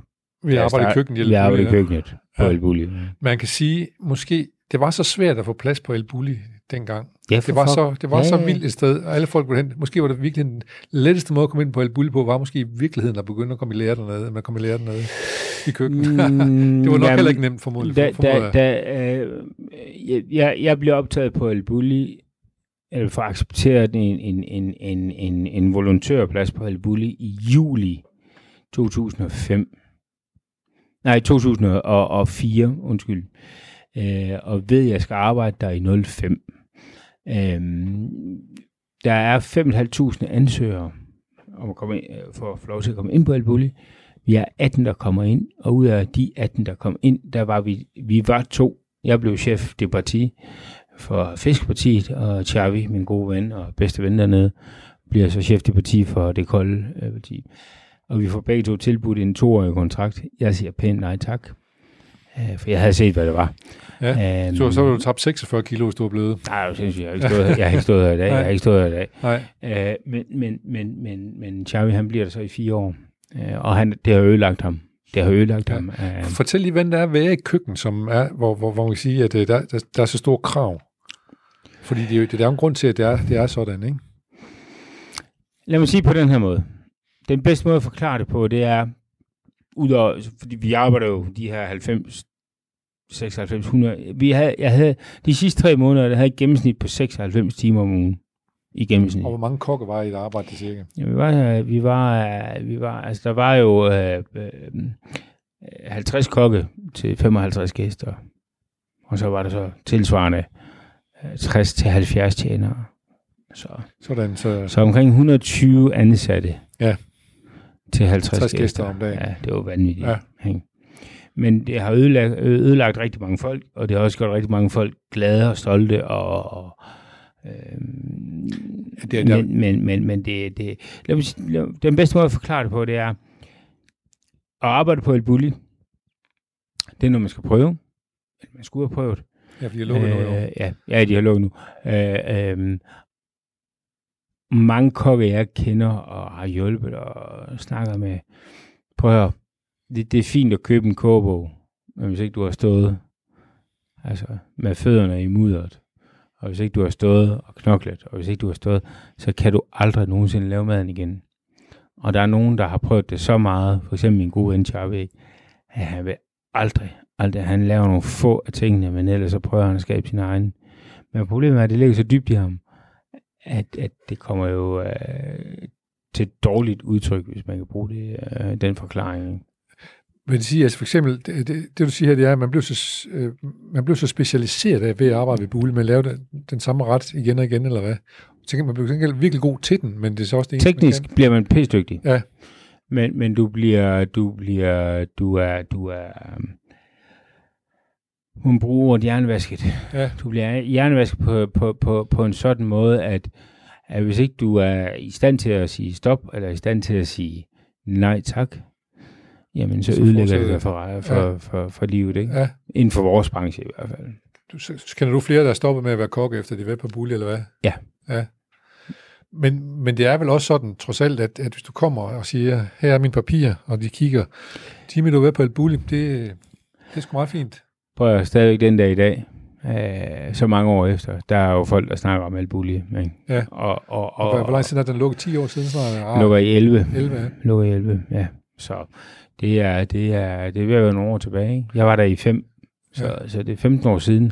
[SPEAKER 2] Vi arbejder i køkkenet.
[SPEAKER 4] Vi arbejder i køkkenet på ja. El Bulli.
[SPEAKER 2] Man kan sige, måske, det var så svært at få plads på El Bulli dengang.
[SPEAKER 4] Ja,
[SPEAKER 2] det var, så, det var ja, så vildt et sted, og alle folk ville hen. Måske var det virkelig den letteste måde at komme ind på El Bulli på, var måske i virkeligheden at begynde at komme i lære dernede, man kom i lære dernede i køkkenet. Mm, det var nok jamen, heller ikke nemt formodentlig.
[SPEAKER 4] Da, da, da, øh, jeg, jeg blev optaget på El Bulli, eller for accepteret en, en, en, en, en, en volontørplads på El Bulli i juli 2005. Nej, 2004, undskyld. Øh, og ved, at jeg skal arbejde der i 05. Øh, der er 5.500 ansøgere om at komme ind, øh, for at få lov til at komme ind på Albuli. Vi er 18, der kommer ind, og ud af de 18, der kom ind, der var vi, vi var to. Jeg blev chef det parti for Fiskepartiet, og Chavi, min gode ven og bedste ven dernede, bliver så chef det parti for det kolde øh, parti. Og vi får begge to tilbudt en toårig kontrakt. Jeg siger pænt nej tak, øh, for jeg havde set, hvad det var.
[SPEAKER 2] Ja, um, så, så var du tabt 46 kilo, hvis du var blevet.
[SPEAKER 4] Nej, det synes jeg. Jeg har ikke stået jeg har ikke stået her i dag. Jeg har ikke stået her i dag. Nej. Uh, men, men, men, men, men Xavi, han bliver der så i fire år. Uh, og han, det har ødelagt ham. Det har ødelagt ja. ham.
[SPEAKER 2] Uh, Fortæl lige, hvordan det er være i køkken, som er, hvor, hvor, hvor man kan sige, at der, der, der er så stor krav. Fordi det, det er jo en grund til, at det er, det er sådan, ikke?
[SPEAKER 4] Lad mig sige på den her måde. Den bedste måde at forklare det på, det er, udover, fordi vi arbejder jo de her 90 96, 100. Vi havde, jeg havde, de sidste tre måneder, der havde et gennemsnit på 96 timer om ugen. I gennemsnit.
[SPEAKER 2] Og hvor mange kokke var i et arbejde til cirka?
[SPEAKER 4] Ja, vi var, vi var, vi var, altså der var jo øh, øh, 50 kokke til 55 gæster. Og så var der så tilsvarende 60 til 70 tjenere. Så,
[SPEAKER 2] Sådan, så...
[SPEAKER 4] så omkring 120 ansatte.
[SPEAKER 2] Ja.
[SPEAKER 4] Til 50 gæster.
[SPEAKER 2] gæster om dagen.
[SPEAKER 4] Ja, det var vanvittigt. Ja. Men det har ødelagt, ødelagt rigtig mange folk, og det har også gjort rigtig mange folk glade og stolte. Og, og, øh, det, er, men, men, men, men det, det, lad mig, lad, den bedste måde at forklare det på, det er at arbejde på et bulli. Det er noget, man skal prøve. Man skulle have prøvet.
[SPEAKER 2] Ja, for de har lukket øh, nu.
[SPEAKER 4] Ja, ja, de har lukket nu. Øh, øh, mange kokke, jeg kender og har hjulpet og snakket med, prøv at det, det er fint at købe en kogebog, men hvis ikke du har stået altså med fødderne i mudderet, og hvis ikke du har stået og knoklet, og hvis ikke du har stået, så kan du aldrig nogensinde lave maden igen. Og der er nogen, der har prøvet det så meget, for eksempel min gode ven Charlie, at han vil aldrig, aldrig, han laver nogle få af tingene, men ellers så prøver han at skabe sin egen. Men problemet er, at det ligger så dybt i ham, at, at det kommer jo øh, til et dårligt udtryk, hvis man kan bruge det, øh, den forklaring.
[SPEAKER 2] Men det siger, altså for eksempel, det, det, det du siger her, det er, at man blev så, øh, man blev så specialiseret af ved at arbejde ved Bule, man lavede den, den samme ret igen og igen, eller hvad? Tænker, man bliver virkelig god til den, men det er så også det
[SPEAKER 4] Teknisk man bliver man pisse dygtig.
[SPEAKER 2] Ja.
[SPEAKER 4] Men, men du bliver, du bliver, du er, du er, hun bruger ordet hjernevasket.
[SPEAKER 2] Ja.
[SPEAKER 4] Du bliver hjernevasket på, på, på, på en sådan måde, at, at hvis ikke du er i stand til at sige stop, eller i stand til at sige nej tak, jamen så, så ødelægger det for, for, ja. for, for, for livet, ikke?
[SPEAKER 2] Ja.
[SPEAKER 4] Inden for vores branche i hvert fald.
[SPEAKER 2] Du, så kender du flere, der er stoppet med at være kokke, efter de er på bulje, eller hvad?
[SPEAKER 4] Ja.
[SPEAKER 2] Ja. Men, men det er vel også sådan, trods alt, at, at hvis du kommer og siger, her er mine papirer, og de kigger, Jimmy, du er på et bulje, det, det er sgu meget fint.
[SPEAKER 4] Prøv at stadigvæk den dag i dag, øh, så mange år efter, der er jo folk, der snakker om Albuli. Ikke?
[SPEAKER 2] Ja.
[SPEAKER 4] Og, og, og,
[SPEAKER 2] og, hvor lang tid er den lukket? 10 år siden? Snart?
[SPEAKER 4] Ah, lukker i 11.
[SPEAKER 2] 11, ja.
[SPEAKER 4] Lukker i 11, ja. Så det er, det er, det er ved at være nogle år tilbage. Ikke? Jeg var der i fem, så, ja. så det er 15 år siden.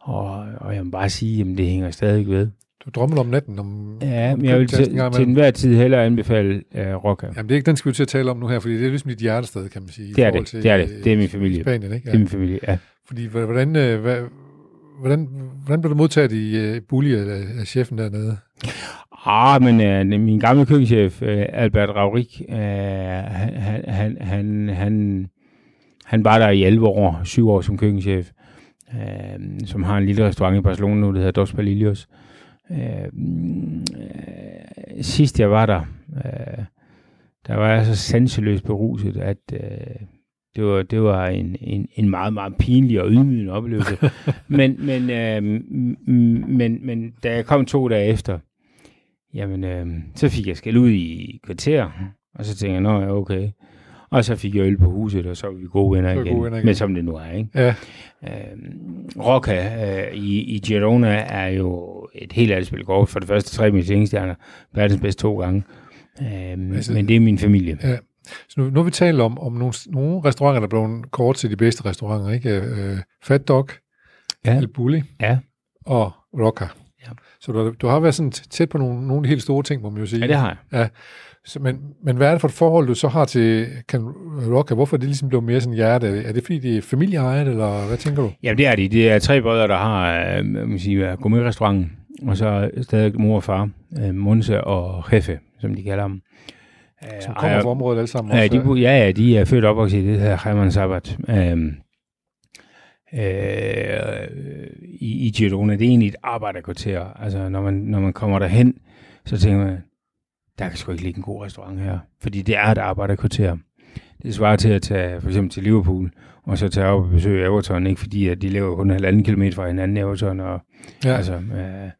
[SPEAKER 4] Og, og jeg må bare sige, at det hænger stadig ved.
[SPEAKER 2] Du drømmer om natten? Om,
[SPEAKER 4] ja, men jeg vil til, til enhver tid hellere anbefale uh, Rocca.
[SPEAKER 2] Jamen, det er ikke den, skal vi til at tale om nu her, fordi det er ligesom dit hjertested, kan man sige.
[SPEAKER 4] Det er det, til, det er det. Det er min familie.
[SPEAKER 2] Spanien, ikke?
[SPEAKER 4] Ja. Det er min familie, ja.
[SPEAKER 2] Fordi, hvordan, øh, hvordan, hvordan blev du modtaget i øh, uh, Bulli af, af chefen dernede?
[SPEAKER 4] Ah, men uh, min gamle køkkenchef, uh, Albert Raurik, uh, han, han, han, han, han var der i 11 år, 7 år som køkkenchef, uh, som har en lille restaurant i Barcelona nu, der hedder Dos Palillos. Uh, uh, sidst jeg var der, uh, der var jeg så sanseløst beruset, at uh, det var, det var en, en, en meget, meget pinlig og ydmygende oplevelse. men, men, øh, men, men da jeg kom to dage efter, jamen, øh, så fik jeg skæld ud i kvarter, og så tænkte jeg, nå ja, okay. Og så fik jeg øl på huset, og så var vi gode venner, igen, gode venner igen. Men som det nu er, ikke?
[SPEAKER 2] Ja.
[SPEAKER 4] Øhm, Rocca øh, i, i Girona er jo et helt andet spil golf. For det første tre Michelin-stjerner, verdens bedste to gange. Øhm, altså, men det er min familie.
[SPEAKER 2] Ja. Så nu, nu har vi talt om, om nogle, nogle restauranter, der er blevet kort til de bedste restauranter, ikke? Øh, Fat Dog, ja. El Bulli
[SPEAKER 4] ja.
[SPEAKER 2] og Rocca. Ja. Så du, du har været sådan tæt på nogle, nogle af de helt store ting, må man jo sige.
[SPEAKER 4] Ja, det har jeg.
[SPEAKER 2] Ja. Så, men, men hvad er det for et forhold, du så har til Can Rocca? Hvorfor er det ligesom blevet mere sådan hjerte? Er det fordi, det er familieejet, eller hvad tænker du?
[SPEAKER 4] Ja, det er det. Det er tre brødre, der har øh, man sige, gourmet-restauranten, og så stadig mor og far, øh, Monse og Jefe, som de kalder dem.
[SPEAKER 2] Som kommer fra området alle sammen
[SPEAKER 4] ja, De, ja, ja, de er født og opvokset i det her Heimann Sabbat. Øhm, øh, i, i Girona. Det er egentlig et arbejderkvarter. Altså, når man, når man kommer derhen, så tænker man, der kan sgu ikke ligge en god restaurant her. Fordi det er et arbejderkvarter. Det svarer til at tage for eksempel til Liverpool, og så tage op og besøge Everton, ikke fordi at de lever kun en halvanden kilometer fra hinanden, Everton, og, ja. altså, øh,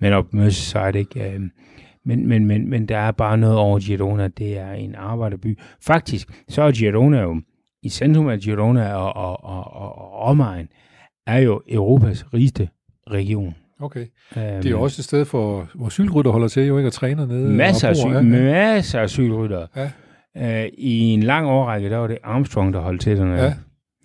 [SPEAKER 4] men op Merseyside, ikke? Øh, men, men, men, men der er bare noget over Girona, det er en arbejderby. Faktisk, så er Girona jo, i centrum af Girona og, og, og, og, og omegn, er jo Europas rigeste region.
[SPEAKER 2] Okay. Det er jo også et sted, for, hvor cykelrytter holder til, jo ikke, og træner nede.
[SPEAKER 4] Masser, af, cykel, ja. masser af cykelrytter. Ja. Uh, I en lang årrække, der var det Armstrong, der holdt til dernede.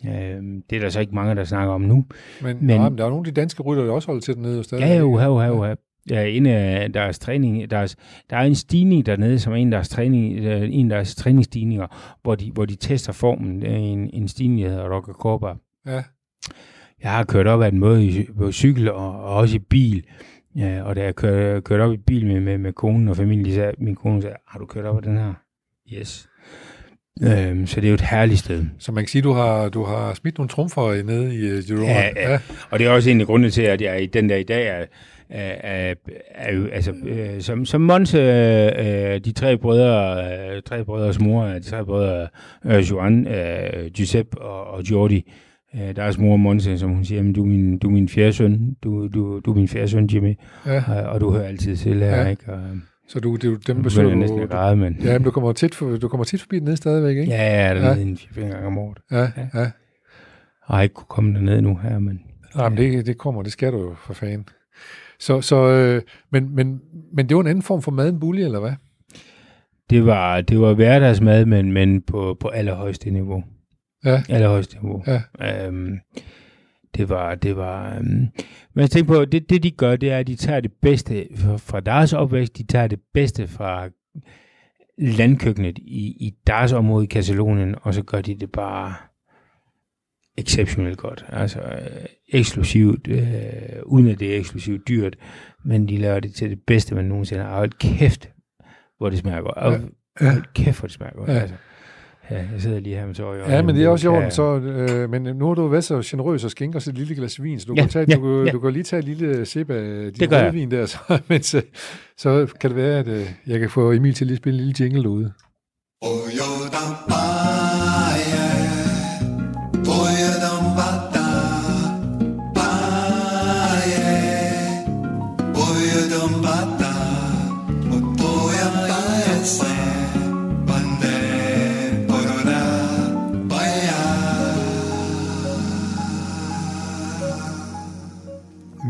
[SPEAKER 4] Ja. Uh, det er der så ikke mange, der snakker om nu.
[SPEAKER 2] Men, men nej, men der er nogle af de danske rytter, der også holder til dernede. Stadig.
[SPEAKER 4] Ja, jo, jo, jo, jo. Ja, en af deres træning, deres, der er en stigning dernede, som er en af deres, træning, øh, en af deres træningsstigninger, hvor de, hvor de tester formen. Det en, en stigning, der hedder Rocker Corba. Ja. Jeg har kørt op af en måde på cykel og, og også i bil. Ja, og da jeg kørte, kørte op i bil med, med, med konen og familien, så min kone sagde, har du kørt op af den her? Yes. Øhm, så det er jo et herligt sted.
[SPEAKER 2] Så man kan sige, du har du har smidt nogle trumfer nede i uh, Girona. Ja,
[SPEAKER 4] ja, ja, og det er også en af grundene til, at jeg i den der i dag er, er, er jo, altså, øh, som, som Monse, øh, de tre brødre, øh, tre brødres mor, de tre brødre, øh, Joan, øh, Giuseppe og, og Jordi, øh, deres mor Monse, som hun siger, du er min, du er min fjerde søn, du, du, du er min fjerde søn, Jimmy, ja. og, og du hører altid til her, ja. ikke? Og,
[SPEAKER 2] så du, du dem besøger
[SPEAKER 4] du... næsten græde, men...
[SPEAKER 2] Ja, men du kommer tit, for, du kommer tit forbi ned stadigvæk, ikke?
[SPEAKER 4] Ja, ja, der er ja. en fire gange om året.
[SPEAKER 2] Ja, ja. ja.
[SPEAKER 4] Jeg har ikke kunne komme derned nu her, men...
[SPEAKER 2] Nej, men det, det kommer, det skal du jo for fanden. Så, så øh, men, men, men det var en anden form for mad end bulli, eller hvad?
[SPEAKER 4] Det var, det var hverdagsmad, men, men på, på allerhøjeste niveau. Ja. Allerhøjeste niveau. Ja. Øhm, det var, det var, øhm, men jeg tænker på, det, det de gør, det er, at de tager det bedste fra deres opvækst, de tager det bedste fra landkøkkenet i, i deres område i Katalonien, og så gør de det bare exceptionelt godt. Altså øh, eksklusivt, øh, uden at det er eksklusivt dyrt, men de laver det til det bedste, man nogensinde har. Hold kæft, hvor det smager godt. Hold ja. kæft, hvor det smager godt. Ja. Altså, ja, jeg sidder lige her med tår i
[SPEAKER 2] Ja, men det er også i orden. Så, øh, men nu har du været så generøs og skænker os et lille glas vin, så du, ja, kan, tage, ja, du, ja. du kan lige tage et lille sip af din rødvin der, så, men så, så kan det være, at øh, jeg kan få Emil til at lige spille en lille jingle ude. Oh, yo,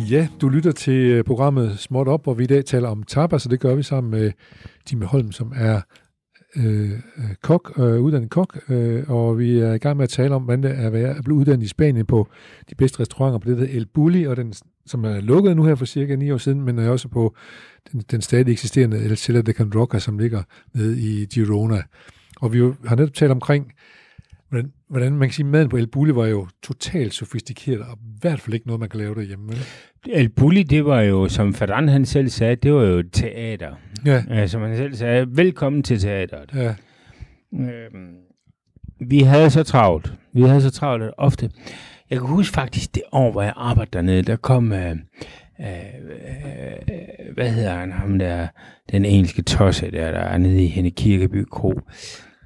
[SPEAKER 2] Ja, du lytter til øh, programmet Småt Op, hvor vi i dag taler om tapas, og det gør vi sammen med Jimmy Holm, som er øh, øh, kok, øh, uddannet kok, øh, og vi er i gang med at tale om, hvordan det er at, være, at blive uddannet i Spanien på de bedste restauranter på det der El Bulli, og den, som er lukket nu her for cirka ni år siden, men er også på den, den stadig eksisterende El Cella de Can Roca, som ligger nede i Girona. Og vi har netop talt omkring, hvordan, hvordan man kan sige, maden på El Bulli var jo totalt sofistikeret, og i hvert fald ikke noget, man kan lave derhjemme. Vel?
[SPEAKER 4] El Bulli, det var jo, som Ferran han selv sagde, det var jo teater. Ja. ja som han selv sagde, velkommen til teateret. Ja. Øhm, vi havde så travlt. Vi havde så travlt at ofte. Jeg kan huske faktisk det år, hvor jeg arbejdede dernede, der kom, øh, øh, øh, hvad hedder han, ham der, den engelske tosse der, der er nede i Henne Kirkeby Kro.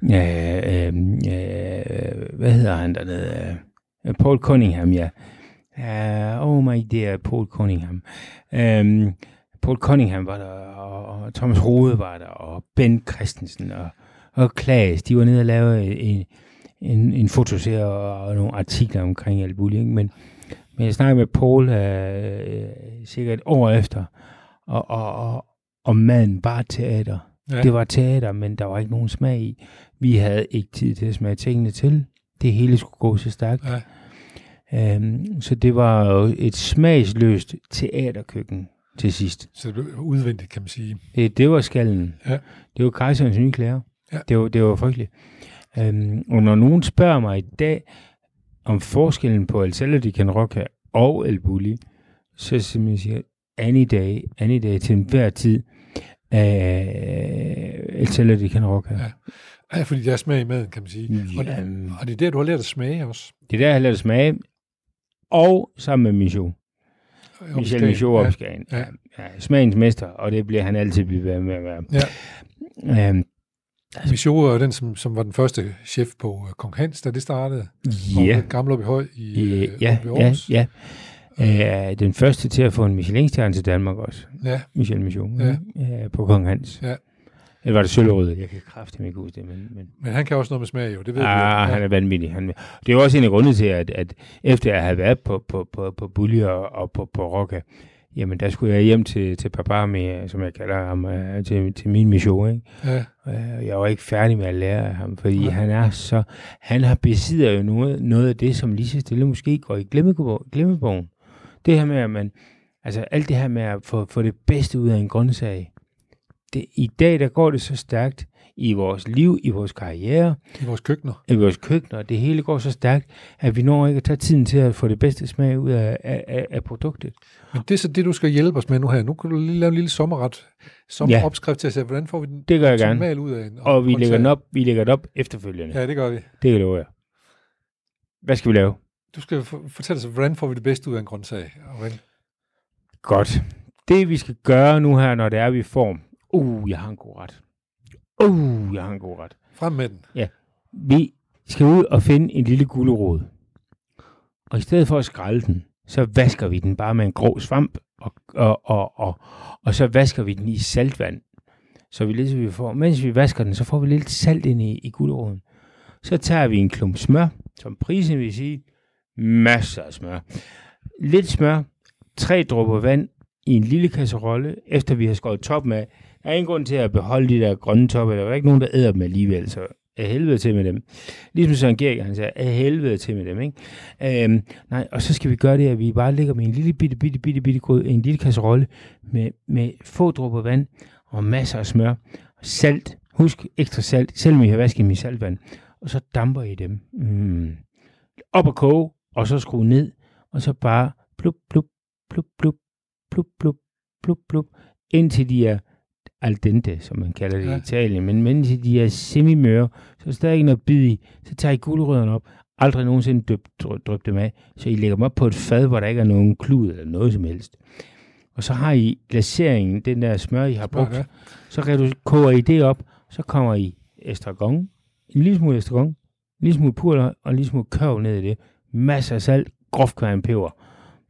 [SPEAKER 4] Ja, øh, øh, hvad hedder han dernede? Øh, Paul Cunningham, ja. Uh, oh my dear, Paul Cunningham. Um, Paul Cunningham var der, og, og Thomas Rode var der, og Ben Christensen og, og Klaas. De var nede og lave en, en, en fotoserie og nogle artikler omkring alt muligt. Men, men jeg snakkede med Paul uh, sikkert et år efter, og, og, og, og manden var teater. Ja. Det var teater, men der var ikke nogen smag i. Vi havde ikke tid til at smage tingene til. Det hele skulle gå så stærkt. Ja. Um, så det var jo et smagsløst teaterkøkken til sidst.
[SPEAKER 2] Så det blev udvendigt, kan man sige.
[SPEAKER 4] Det, det var skallen. Ja. Det var kejserens nye klæder. Ja. Det, var, det var frygteligt. Um, og når nogen spørger mig i dag om forskellen på El Salad de Can Rocca og El Bulli, så simpelthen siger any day, any day til enhver tid, af El Salad de Can Rocca. Ja.
[SPEAKER 2] ja, fordi der er smag i maden, kan man sige. Ja. Og, det, og det er der, du har lært at smage også.
[SPEAKER 4] Det er der, jeg har lært at smage. Og sammen med Michaud. Michel Michaud ja. Ja. Ja, ja, smagens mester, og det bliver han altid blive ved med at være.
[SPEAKER 2] Ja. Øhm, altså, Michaud er den, som, som var den første chef på uh, Kong Hans, da det startede.
[SPEAKER 4] Ja.
[SPEAKER 2] Og gamle op i høj i,
[SPEAKER 4] uh, ja, ja, ja. Uh, den første til at få en Michelin-stjerne til Danmark også.
[SPEAKER 2] Ja.
[SPEAKER 4] Michel Michaud. Ja. Uh, på Kong Hans. Ja. Eller var det sølvrøde? Jeg kan kraftigt ikke huske det. Men, men...
[SPEAKER 2] men han kan også noget med smag, jo. Det ved
[SPEAKER 4] ah,
[SPEAKER 2] Ja.
[SPEAKER 4] han er vanvittig. Han... Det er jo også en af grundene til, at, at efter at have været på, på, på, på Bulli og, og på, på Rocca, jamen der skulle jeg hjem til, til papa med, som jeg kalder ham, uh, til, til min mission. Ikke? Ja. Uh, jeg var ikke færdig med at lære af ham, fordi ja. han er så, han har besidder jo noget, noget af det, som lige så stille måske går i glemmebogen. Det her med, at man, altså alt det her med at få, få det bedste ud af en grøntsag, det, i dag der går det så stærkt i vores liv, i vores karriere.
[SPEAKER 2] I vores køkkener.
[SPEAKER 4] I vores køkkener. Det hele går så stærkt, at vi når ikke at tage tiden til at få det bedste smag ud af, af, af produktet.
[SPEAKER 2] Men det er så det, du skal hjælpe os med nu her. Nu kan du lige lave en lille sommerret, sommeropskrift til at se, hvordan får vi den
[SPEAKER 4] det gør jeg gerne.
[SPEAKER 2] ud af en
[SPEAKER 4] Og vi lægger, den op, vi lægger det op efterfølgende.
[SPEAKER 2] Ja, det gør vi.
[SPEAKER 4] Det kan jeg Hvad skal vi lave?
[SPEAKER 2] Du skal fortælle os, hvordan får vi det bedste ud af en grøntsag? Hvordan...
[SPEAKER 4] Godt. Det vi skal gøre nu her, når det er, vi får Uh, jeg har en god ret. Uh, jeg har en god ret.
[SPEAKER 2] Frem med den.
[SPEAKER 4] Ja. Vi skal ud og finde en lille gulerod. Og i stedet for at skrælle den, så vasker vi den bare med en grå svamp, og, og, og, og, og så vasker vi den i saltvand. Så vi ligesom vi får, mens vi vasker den, så får vi lidt salt ind i, i guleroden. Så tager vi en klump smør, som prisen vil sige, masser af smør. Lidt smør, tre dråber vand i en lille kasserolle, efter vi har skåret toppen af, der er ingen grund til at beholde de der grønne toppe. Der er ikke nogen, der æder dem alligevel, så af helvede til med dem. Ligesom Søren Gerig, han siger, af helvede til med dem, ikke? Øhm, nej, og så skal vi gøre det, at vi bare ligger med en lille bitte, bitte, bitte, bitte grød, en lille kasserolle med, med få dråber vand og masser af smør. Salt, husk ekstra salt, selvom I har vasket dem i saltvand. Og så damper I dem. Mm. Op og koge, og så skrue ned, og så bare plup, plup, plup, plup, plup, plup, plup, plup, indtil de er al dente, som man kalder det ja. i Italien. Men mens de er semi-møre, så er stadig noget bid i. Så tager I gulerødderne op. Aldrig nogensinde døb, drøb dem af. Så I lægger dem op på et fad, hvor der ikke er nogen klud eller noget som helst. Og så har I glaseringen, den der smør, I har brugt. Ja. Så kan du, koger I det op. Så kommer I estragon, en lille smule estragon, en lille smule purløg og en lille smule kørv ned i det. Masser af salt, groft peber.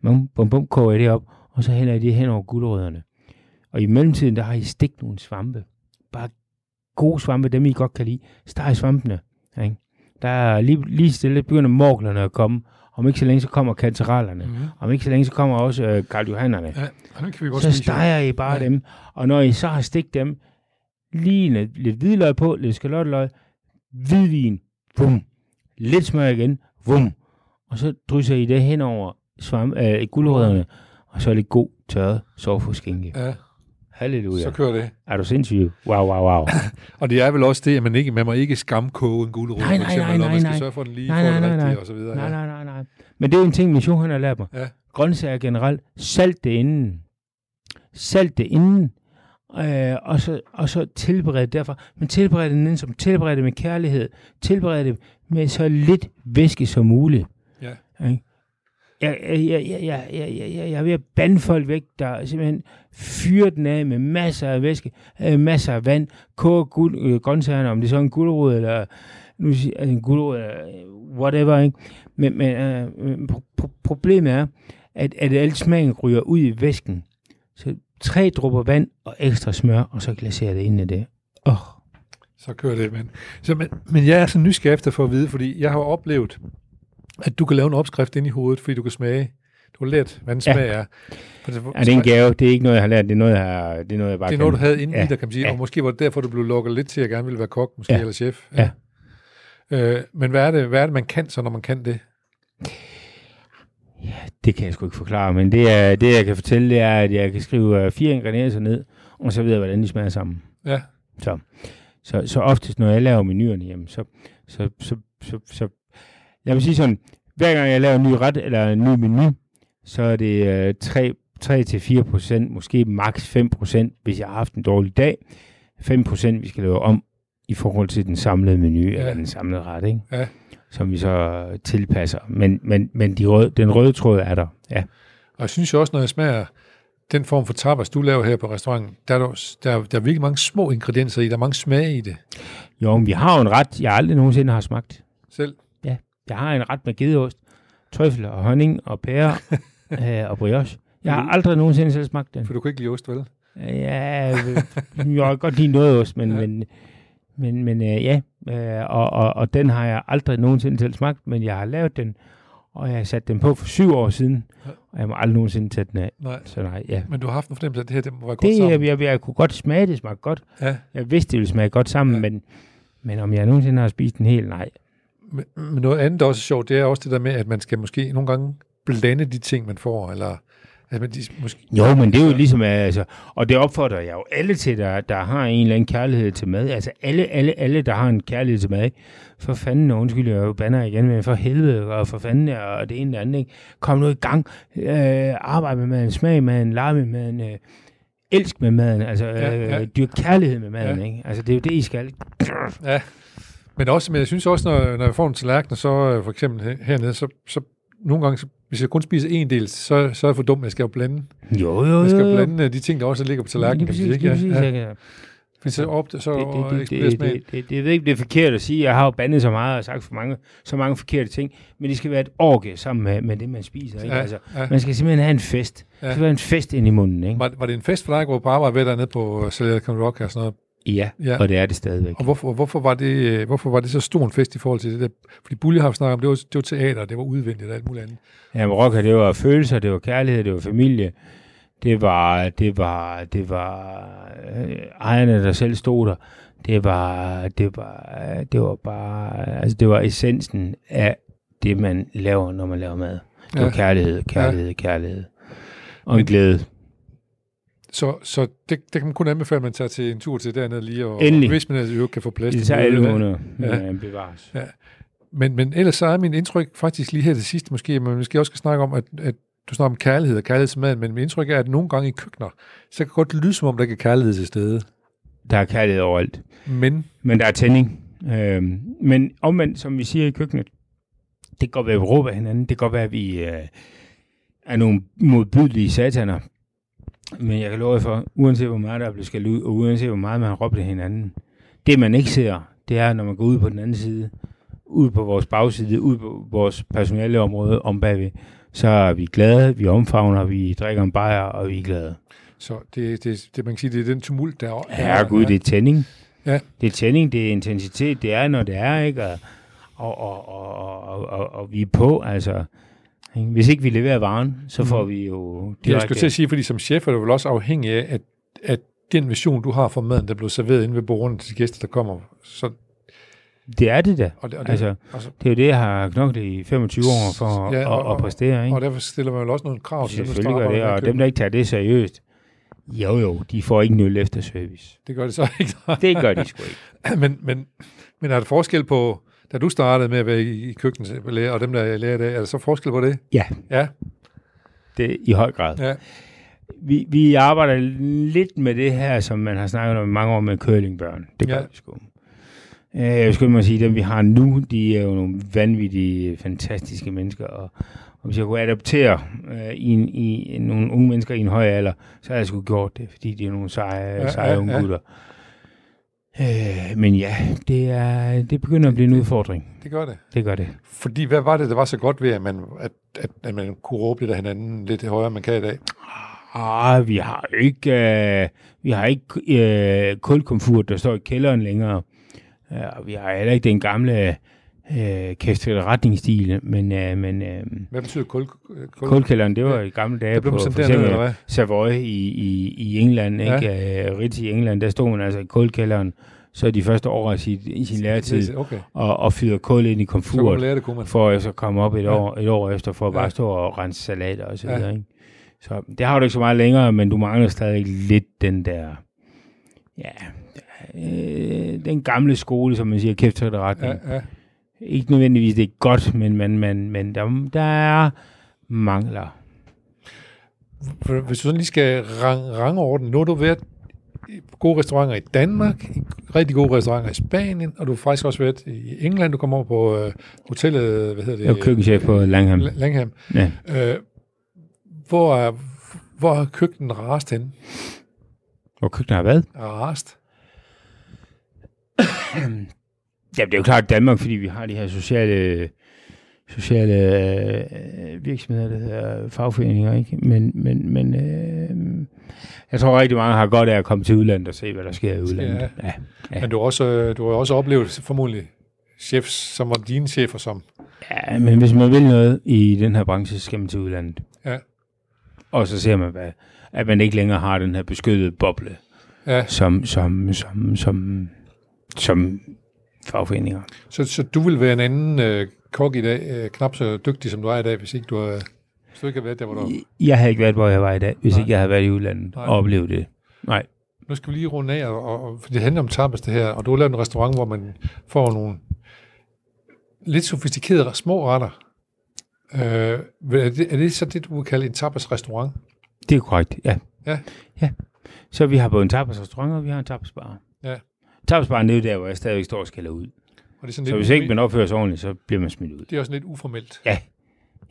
[SPEAKER 4] Bum, bum, bum, koger I det op, og så hælder I det hen over gulerødderne. Og i mellemtiden, der har I stigt nogle svampe. Bare gode svampe, dem I godt kan lide. Steg svampene. Ikke? Der er lige, lige stille begynder morglerne at komme. Om ikke så længe, så kommer kanterallerne. Mm-hmm. Om ikke så længe, så kommer også øh, Karl Johannerne.
[SPEAKER 2] Ja, kan vi godt
[SPEAKER 4] så steger I bare ja. dem. Og når I så har stigt dem, lige lidt, lidt hvidløg på, lidt skalotteløg, hvidvin, vum. Lidt smør igen, vum. Og så drysser I det hen over svamp, øh, guldrødderne, og så er det god tørret sovfuskænke. Ja. Halleluja.
[SPEAKER 2] Så kører det.
[SPEAKER 4] Er du sindssyg? Wow, wow, wow.
[SPEAKER 2] og det er vel også det, at man ikke, man må ikke skamkoge en gulerod,
[SPEAKER 4] nej, nej,
[SPEAKER 2] for eksempel,
[SPEAKER 4] nej, nej,
[SPEAKER 2] man skal sørge for den lige
[SPEAKER 4] nej, nej,
[SPEAKER 2] for
[SPEAKER 4] nej,
[SPEAKER 2] nej, og så videre.
[SPEAKER 4] Nej, nej, nej, nej. Men det er en ting, mission har lært mig. Ja. Grøntsager generelt, salt det inden. Salt det inden. Øh, og, så, og så tilberede det derfor. Men tilberede det inden, som tilberede det med kærlighed. Tilberede det med så lidt væske som muligt. Ja. Jeg, jeg, jeg, jeg, jeg, jeg, jeg, jeg er ved at bande folk væk, der simpelthen fyrer den af med masser af væske, øh, masser af vand, koger guld, øh, grøntsagerne, om det er så en gulerod, eller nu siger en gulerod, eller øh, whatever, ikke? Men, men øh, pro- pro- problemet er, at, at alt smagen ryger ud i væsken. Så tre dråber vand og ekstra smør, og så glaserer det ind i det. Åh, oh,
[SPEAKER 2] Så kører det, men, så, men, men jeg er så nysgerrig efter for at vide, fordi jeg har oplevet, at du kan lave en opskrift ind i hovedet, fordi du kan smage. Du har lært, hvad en smag
[SPEAKER 4] Ja.
[SPEAKER 2] er. For det,
[SPEAKER 4] er det en gave? Det er ikke noget, jeg har lært. Det er noget, jeg, har, det er noget, jeg bare
[SPEAKER 2] det er noget, du havde inde
[SPEAKER 4] Ja.
[SPEAKER 2] i dig, kan man sige.
[SPEAKER 4] Ja.
[SPEAKER 2] Og måske var det derfor, du blev lukket lidt til, at jeg gerne ville være kok, måske,
[SPEAKER 4] Ja.
[SPEAKER 2] eller chef.
[SPEAKER 4] Ja.
[SPEAKER 2] Øh, men hvad er, det, hvad er det, man kan så, når man kan det?
[SPEAKER 4] Det kan jeg sgu ikke forklare, men det, er, det jeg kan fortælle, det er, at jeg kan skrive øh, fire ingredienser ned, og så ved jeg, hvordan de smager sammen.
[SPEAKER 2] Ja.
[SPEAKER 4] Så, så, så oftest, når jeg laver menuerne hjemme, så, så, så, så, så jeg vil sige sådan, hver gang jeg laver en ny ret eller en ny menu, så er det øh, 3, 3-4 procent, måske maks 5 procent, hvis jeg har haft en dårlig dag. 5 procent, vi skal lave om i forhold til den samlede menu, ja. eller den samlede ret, ikke?
[SPEAKER 2] Ja.
[SPEAKER 4] som vi så tilpasser. Men, men, men de røde, den røde tråd er der, ja.
[SPEAKER 2] Og jeg synes jo også, når jeg smager den form for tapas, du laver her på restauranten, der er der, der, er- der er virkelig mange små ingredienser i. Der er mange smage i det
[SPEAKER 4] Jo, men vi har jo en ret, jeg aldrig nogensinde har smagt.
[SPEAKER 2] selv.
[SPEAKER 4] Jeg har en ret med gedeost, trøffel og honning og pære øh, og brioche. Jeg har aldrig nogensinde selv smagt den.
[SPEAKER 2] For du kan ikke lide ost, vel?
[SPEAKER 4] Ja, øh, jeg kan godt lide noget ost, men,
[SPEAKER 2] Ja.
[SPEAKER 4] men, men, men øh, ja, øh, og, og, og den har jeg aldrig nogensinde selv smagt, men jeg har lavet den, og jeg har sat den på for syv år siden,
[SPEAKER 2] Ja.
[SPEAKER 4] og jeg må aldrig nogensinde tage den af.
[SPEAKER 2] Nej.
[SPEAKER 4] Så nej, ja.
[SPEAKER 2] Men du har haft en fornemmelse af, at det her det må være godt
[SPEAKER 4] Det,
[SPEAKER 2] sammen.
[SPEAKER 4] jeg, jeg, jeg kunne godt smage, det smagte godt.
[SPEAKER 2] Ja.
[SPEAKER 4] Jeg vidste, det ville smage godt sammen,
[SPEAKER 2] ja.
[SPEAKER 4] men, men om jeg nogensinde har spist den helt, nej.
[SPEAKER 2] Men, men noget andet, der også er sjovt, det er også det der med, at man skal måske nogle gange blande de ting, man får, eller man de, måske,
[SPEAKER 4] Jo, men det er jo ligesom, altså, og det opfordrer jeg jo alle til, der, der har en eller anden kærlighed til mad. Altså alle, alle, alle, der har en kærlighed til mad. ikke? For fanden, og undskyld, jeg jo banner igen, men for helvede, og for fanden, og det ene det andet. Ikke? Kom nu i gang. Øh, arbejde med maden, smag med maden, lege med maden, øh, elsk med maden, altså
[SPEAKER 2] Ja,
[SPEAKER 4] øh,
[SPEAKER 2] ja.
[SPEAKER 4] dyrk kærlighed med maden.
[SPEAKER 2] Ja.
[SPEAKER 4] Ikke? Altså det er jo det, I skal.
[SPEAKER 2] Ja, men, også, men jeg synes også, når, når jeg får en tallerken, så øh, for eksempel her- hernede, så, så nogle gange, så, hvis jeg kun spiser en del, så, så er jeg for dum, jeg skal jo blande.
[SPEAKER 4] Jo, jo,
[SPEAKER 2] Jeg skal
[SPEAKER 4] jo, jo.
[SPEAKER 2] blande øh, de ting, der også ligger på tallerkenen.
[SPEAKER 4] Lige præcis,
[SPEAKER 2] ikke?
[SPEAKER 4] præcis.
[SPEAKER 2] Ja,
[SPEAKER 4] Ja.
[SPEAKER 2] ja.
[SPEAKER 4] Ja.
[SPEAKER 2] Fordi så, op, så
[SPEAKER 4] det, det,
[SPEAKER 2] eksploderer
[SPEAKER 4] det, det, det, det, jeg ved ikke, det er forkert at sige. Jeg har jo bandet så meget og sagt for mange, så mange forkerte ting, men det skal være et orke sammen med, med det, man spiser. Ikke?
[SPEAKER 2] Ja,
[SPEAKER 4] Altså,
[SPEAKER 2] ja.
[SPEAKER 4] man skal simpelthen have en fest.
[SPEAKER 2] Ja.
[SPEAKER 4] Det skal være en fest ind i munden. Ikke?
[SPEAKER 2] Var, var det en fest for dig at gå på arbejde ved dernede på Silicon Rock og sådan noget?
[SPEAKER 4] Ja,
[SPEAKER 2] Ja.
[SPEAKER 4] og det er det stadigvæk.
[SPEAKER 2] Og hvorfor, hvorfor, var det, øh, hvorfor var det så stor en fest i forhold til det der? Fordi Bully har snakket om, det var, det var teater, det var udvendigt og alt muligt andet.
[SPEAKER 4] Ja, rocker, det var følelser, det var kærlighed, det var familie. Det var, det var, det var øh, ejerne, der selv stod der. Det var, det var, det var bare, altså det var essensen af det, man laver, når man laver mad. Det
[SPEAKER 2] Ja.
[SPEAKER 4] var kærlighed, kærlighed, kærlighed. Og en
[SPEAKER 2] Men-
[SPEAKER 4] glæde.
[SPEAKER 2] Så, så det, det kan man kun anbefale, at man tager til en tur til dernede lige, og,
[SPEAKER 4] Endelig.
[SPEAKER 2] og hvis man altså kan få plads
[SPEAKER 4] Det
[SPEAKER 2] til
[SPEAKER 4] tager
[SPEAKER 2] det.
[SPEAKER 4] 11
[SPEAKER 2] Ja.
[SPEAKER 4] måneder,
[SPEAKER 2] Ja.
[SPEAKER 4] men bevares.
[SPEAKER 2] Ja. Men, men ellers så er min indtryk faktisk lige her til sidst, måske, men måske også skal snakke om, at, at du snakker om kærlighed og kærlighed til maden, men mit indtryk er, at nogle gange i køkkener, så kan det godt lyde som om, der ikke er kærlighed til stede.
[SPEAKER 4] Der er kærlighed overalt.
[SPEAKER 2] Men,
[SPEAKER 4] Men der er tænding. Øhm, men omvendt, som vi siger i køkkenet, det kan godt være, at vi råber hinanden. Det kan godt være, at vi øh, er nogle modbydelige sataner. Men jeg kan love jer for, uanset hvor meget der er blevet skældt ud, og uanset hvor meget man har råbt af hinanden, det man ikke ser, det er, når man går ud på den anden side, ud på vores bagside, ud på vores personale område om bagved, så er vi glade, vi omfavner, vi drikker en bajer, og vi er glade.
[SPEAKER 2] så det, det, det, man kan sige, det er den tumult, der er.
[SPEAKER 4] Ja, gud, det er tænding.
[SPEAKER 2] Ja.
[SPEAKER 4] Det er tænding, det er intensitet, det er, når det er, ikke? Og, og, og, og, og, og, og vi er på, altså. Ikke? Hvis ikke vi leverer varen, så får
[SPEAKER 2] Mm.
[SPEAKER 4] vi jo
[SPEAKER 2] Jeg
[SPEAKER 4] direkte...
[SPEAKER 2] skulle til at sige, fordi som chef er du vel også afhængig af, at, at den vision, du har for maden, der bliver serveret inde ved bordene til de gæster, der kommer. Så,
[SPEAKER 4] Det er det da.
[SPEAKER 2] og det, og det,
[SPEAKER 4] Altså,
[SPEAKER 2] altså,
[SPEAKER 4] det er jo det, jeg har knoklet i 25 år for at,
[SPEAKER 2] Ja, og-
[SPEAKER 4] at,
[SPEAKER 2] og-
[SPEAKER 4] at præstere, ikke?
[SPEAKER 2] og derfor stiller man vel også nogle krav til dem, der
[SPEAKER 4] det, og dem, der ikke tager det seriøst, jo jo, de får ikke nul efter service.
[SPEAKER 2] Det gør det så ikke.
[SPEAKER 4] Det gør de sgu ikke.
[SPEAKER 2] men, men, men er der forskel på, da du startede med at være i, i køkkenet og dem, der er lærer i dag, er der så forskel på det?
[SPEAKER 4] Ja,
[SPEAKER 2] Ja,
[SPEAKER 4] det i høj grad.
[SPEAKER 2] ja,
[SPEAKER 4] Vi, vi arbejder lidt med det her, som man har snakket om i mange år med curlingbørn. Det gør
[SPEAKER 2] Ja.
[SPEAKER 4] vi sgu. Øh, Jeg skulle mig sige, dem vi har nu, de er jo nogle vanvittige, fantastiske mennesker, og, og hvis jeg kunne adoptere øh, i, en, i nogle unge mennesker i en høj alder, så havde jeg sgu gjort det, fordi de er nogle seje,
[SPEAKER 2] Ja,
[SPEAKER 4] seje
[SPEAKER 2] ja,
[SPEAKER 4] unge
[SPEAKER 2] ja.
[SPEAKER 4] gutter. Øh, men ja, det, er, det begynder at blive en udfordring.
[SPEAKER 2] Det gør det.
[SPEAKER 4] Det gør det.
[SPEAKER 2] Fordi hvad var det, der var så godt ved, at man, at, at, at man kunne råbe lidt af hinanden lidt højere, end man kan i dag?
[SPEAKER 4] Ah, vi har ikke, øh, vi har ikke øh, kulkomfur, der står i kælderen længere. Ja, og vi har heller ikke den gamle øh, kæftige retningsstil, men, øh, men øh,
[SPEAKER 2] Hvad betyder kul? kul?
[SPEAKER 4] kulkælderen, det var i gamle dage på for eksempel
[SPEAKER 2] hvad?
[SPEAKER 4] Savoy i, i, i England,
[SPEAKER 2] Ja.
[SPEAKER 4] ikke? Øh, Ritz i England, der stod man altså i kulkælderen, så de første år af sin, i sin læretid,
[SPEAKER 2] Okay.
[SPEAKER 4] og, og fyrede kul ind i
[SPEAKER 2] Så
[SPEAKER 4] komfuret,
[SPEAKER 2] lære det, man.
[SPEAKER 4] for at så komme op et,
[SPEAKER 2] Ja.
[SPEAKER 4] år, et år efter, for at
[SPEAKER 2] Ja.
[SPEAKER 4] bare stå og rense salater og så
[SPEAKER 2] Ja.
[SPEAKER 4] videre, ikke? Så det har du ikke så meget længere, men du mangler stadig lidt den der, ja, øh, den gamle skole, som man siger, kæft retning.
[SPEAKER 2] Ja, ja.
[SPEAKER 4] Ikke nødvendigvis det er godt, men, men, men, men der, der er mangler.
[SPEAKER 2] Hvis du sådan lige skal rang, rangordne, nu har du været gode restauranter i Danmark, rigtig gode restauranter i Spanien, og du har faktisk også været i England. Du kommer over på øh, hotellet, hvad hedder det?
[SPEAKER 4] Jeg er køkkenchef på Langham.
[SPEAKER 2] La- Langham.
[SPEAKER 4] Ja.
[SPEAKER 2] Øh, hvor, er, hvor er køkkenet rast henne?
[SPEAKER 4] Hvor køkkenet har været?
[SPEAKER 2] Rast?
[SPEAKER 4] Ja, det er jo klart Danmark, fordi vi har de her sociale, sociale øh, virksomheder, der hedder fagforeninger, ikke? Men, men, men øh, jeg tror rigtig mange har godt af at komme til udlandet og se, hvad der sker i udlandet.
[SPEAKER 2] Ja.
[SPEAKER 4] Ja. Ja.
[SPEAKER 2] Men du har også, øh, du har også oplevet formodentlig chefs, som var dine chefer, som...
[SPEAKER 4] ja, men hvis man vil noget i den her branche, så skal man til udlandet.
[SPEAKER 2] Ja.
[SPEAKER 4] Og så ser man, hvad, at man ikke længere har den her beskyttede boble,
[SPEAKER 2] Ja,
[SPEAKER 4] som, som, som, som, som fagforeninger.
[SPEAKER 2] så, så du vil være en anden øh, kok i dag, øh, knap så dygtig, som du er i dag, hvis ikke du, har, hvis du ikke har været der, hvor du...
[SPEAKER 4] Jeg havde ikke været, hvor jeg var i dag, hvis
[SPEAKER 2] Nej.
[SPEAKER 4] ikke jeg havde været i udlandet
[SPEAKER 2] Nej.
[SPEAKER 4] og oplevet det. Nej.
[SPEAKER 2] Nu skal vi lige runde af, og, og, for det handler om tapas det her, og du har lavet en restaurant, hvor man får nogle lidt sofistikerede små retter. Øh, er, det, er det så det, du vil kalde en tapas-restaurant?
[SPEAKER 4] Det er korrekt, ja.
[SPEAKER 2] Ja.
[SPEAKER 4] ja. Så vi har både en tapasrestaurant, og vi har en tapasbar.
[SPEAKER 2] Ja.
[SPEAKER 4] Tapasbaren, det er jo der, hvor jeg stadigvæk står og skælder ud.
[SPEAKER 2] Og det er, sådan
[SPEAKER 4] Så
[SPEAKER 2] lidt
[SPEAKER 4] hvis ikke man opfører sig ordentligt, så bliver man smidt ud.
[SPEAKER 2] det er også lidt uformelt.
[SPEAKER 4] Ja.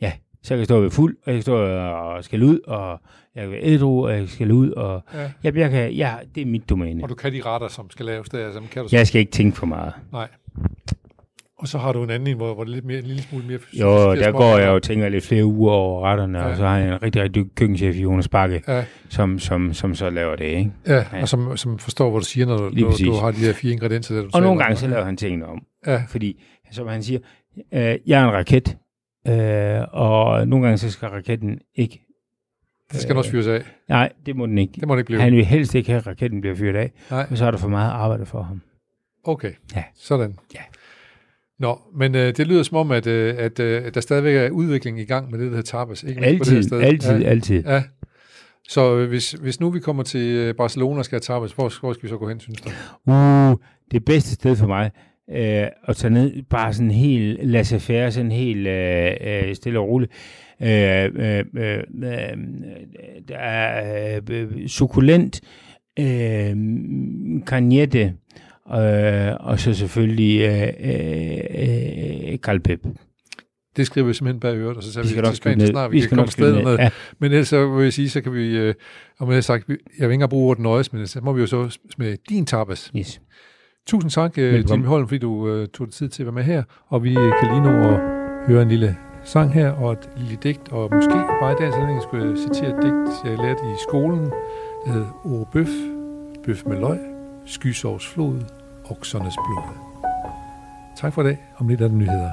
[SPEAKER 4] Ja. Så jeg kan stå og være fuld, og jeg kan stå og skælde ud, og jeg kan være ædru, og jeg kan skælde ud, og
[SPEAKER 2] Ja.
[SPEAKER 4] jeg, jeg kan, ja, det er mit domæne.
[SPEAKER 2] Og du kan de retter, som skal laves der, som kan du.
[SPEAKER 4] Jeg skal ikke tænke for meget.
[SPEAKER 2] Nej. Og så har du en anden, en, hvor, hvor det er lidt mere, en lille smule mere...
[SPEAKER 4] Jo, der går jeg jo og tænker lidt flere uger over retterne, ja. Og så har jeg en rigtig, rigtig dygtig køkkenchef, Jonas Bakke,
[SPEAKER 2] Ja,
[SPEAKER 4] som, som, som så laver det, ikke?
[SPEAKER 2] ja,
[SPEAKER 4] Ja.
[SPEAKER 2] og som, som forstår, hvad du siger, når du, du, du har de her fire ingredienser, der du
[SPEAKER 4] Og nogle
[SPEAKER 2] om.
[SPEAKER 4] gange så laver han tingene om.
[SPEAKER 2] Ja,
[SPEAKER 4] Fordi, som han siger, øh, jeg er en raket, øh, og nogle gange så skal raketten ikke...
[SPEAKER 2] det skal den også fyres af.
[SPEAKER 4] Nej, det må den ikke.
[SPEAKER 2] Det må det ikke blive.
[SPEAKER 4] Han vil helst ikke have, at raketten bliver fyret af,
[SPEAKER 2] Nej.
[SPEAKER 4] og så er der for meget arbejde for ham.
[SPEAKER 2] Okay,
[SPEAKER 4] Ja.
[SPEAKER 2] sådan.
[SPEAKER 4] Ja.
[SPEAKER 2] Nå, men øh, det lyder som om, at, øh, at, øh, der stadigvæk er udvikling i gang med det, der hedder tapas. Ikke mindst på det her
[SPEAKER 4] Altid,
[SPEAKER 2] sted.
[SPEAKER 4] altid,
[SPEAKER 2] Ja.
[SPEAKER 4] altid.
[SPEAKER 2] ja. Så øh, hvis, hvis nu vi kommer til øh, Barcelona og skal have tapas, hvor, hvor skal vi så gå hen, synes du?
[SPEAKER 4] Uh, det bedste sted for mig, øh, at tage ned, bare sådan helt laissez-faire, sådan helt øh, øh, stille og roligt. Øh, øh, øh, øh, der er øh, sukulent, øh, cagnette, øh, og så selvfølgelig øh, øh, øh, kalpep.
[SPEAKER 2] Det skriver vi simpelthen bag øret, og så tager
[SPEAKER 4] Vi
[SPEAKER 2] vi, til Spanien, snart vi,
[SPEAKER 4] Vi
[SPEAKER 2] kan komme afsted derned.
[SPEAKER 4] Ja.
[SPEAKER 2] Men ellers så vil jeg sige, så kan vi, øh, om jeg har sagt, jeg vil ikke engang bruge ordet nøjes, men så må vi jo så smage din tapas.
[SPEAKER 4] Yes.
[SPEAKER 2] Tusind tak, øh. Jimmy Holm, fordi du øh, tog dig tid til at være med her, og vi øh, kan lige nå at høre en lille sang her, og et lille digt, og måske bare i dagens anledning skulle jeg citere et digt, jeg lærte i skolen, der hed Ore bøf, bøf med løg, skysovs flod, oksernes blod. Tak for i dag, om lidt er der nyheder.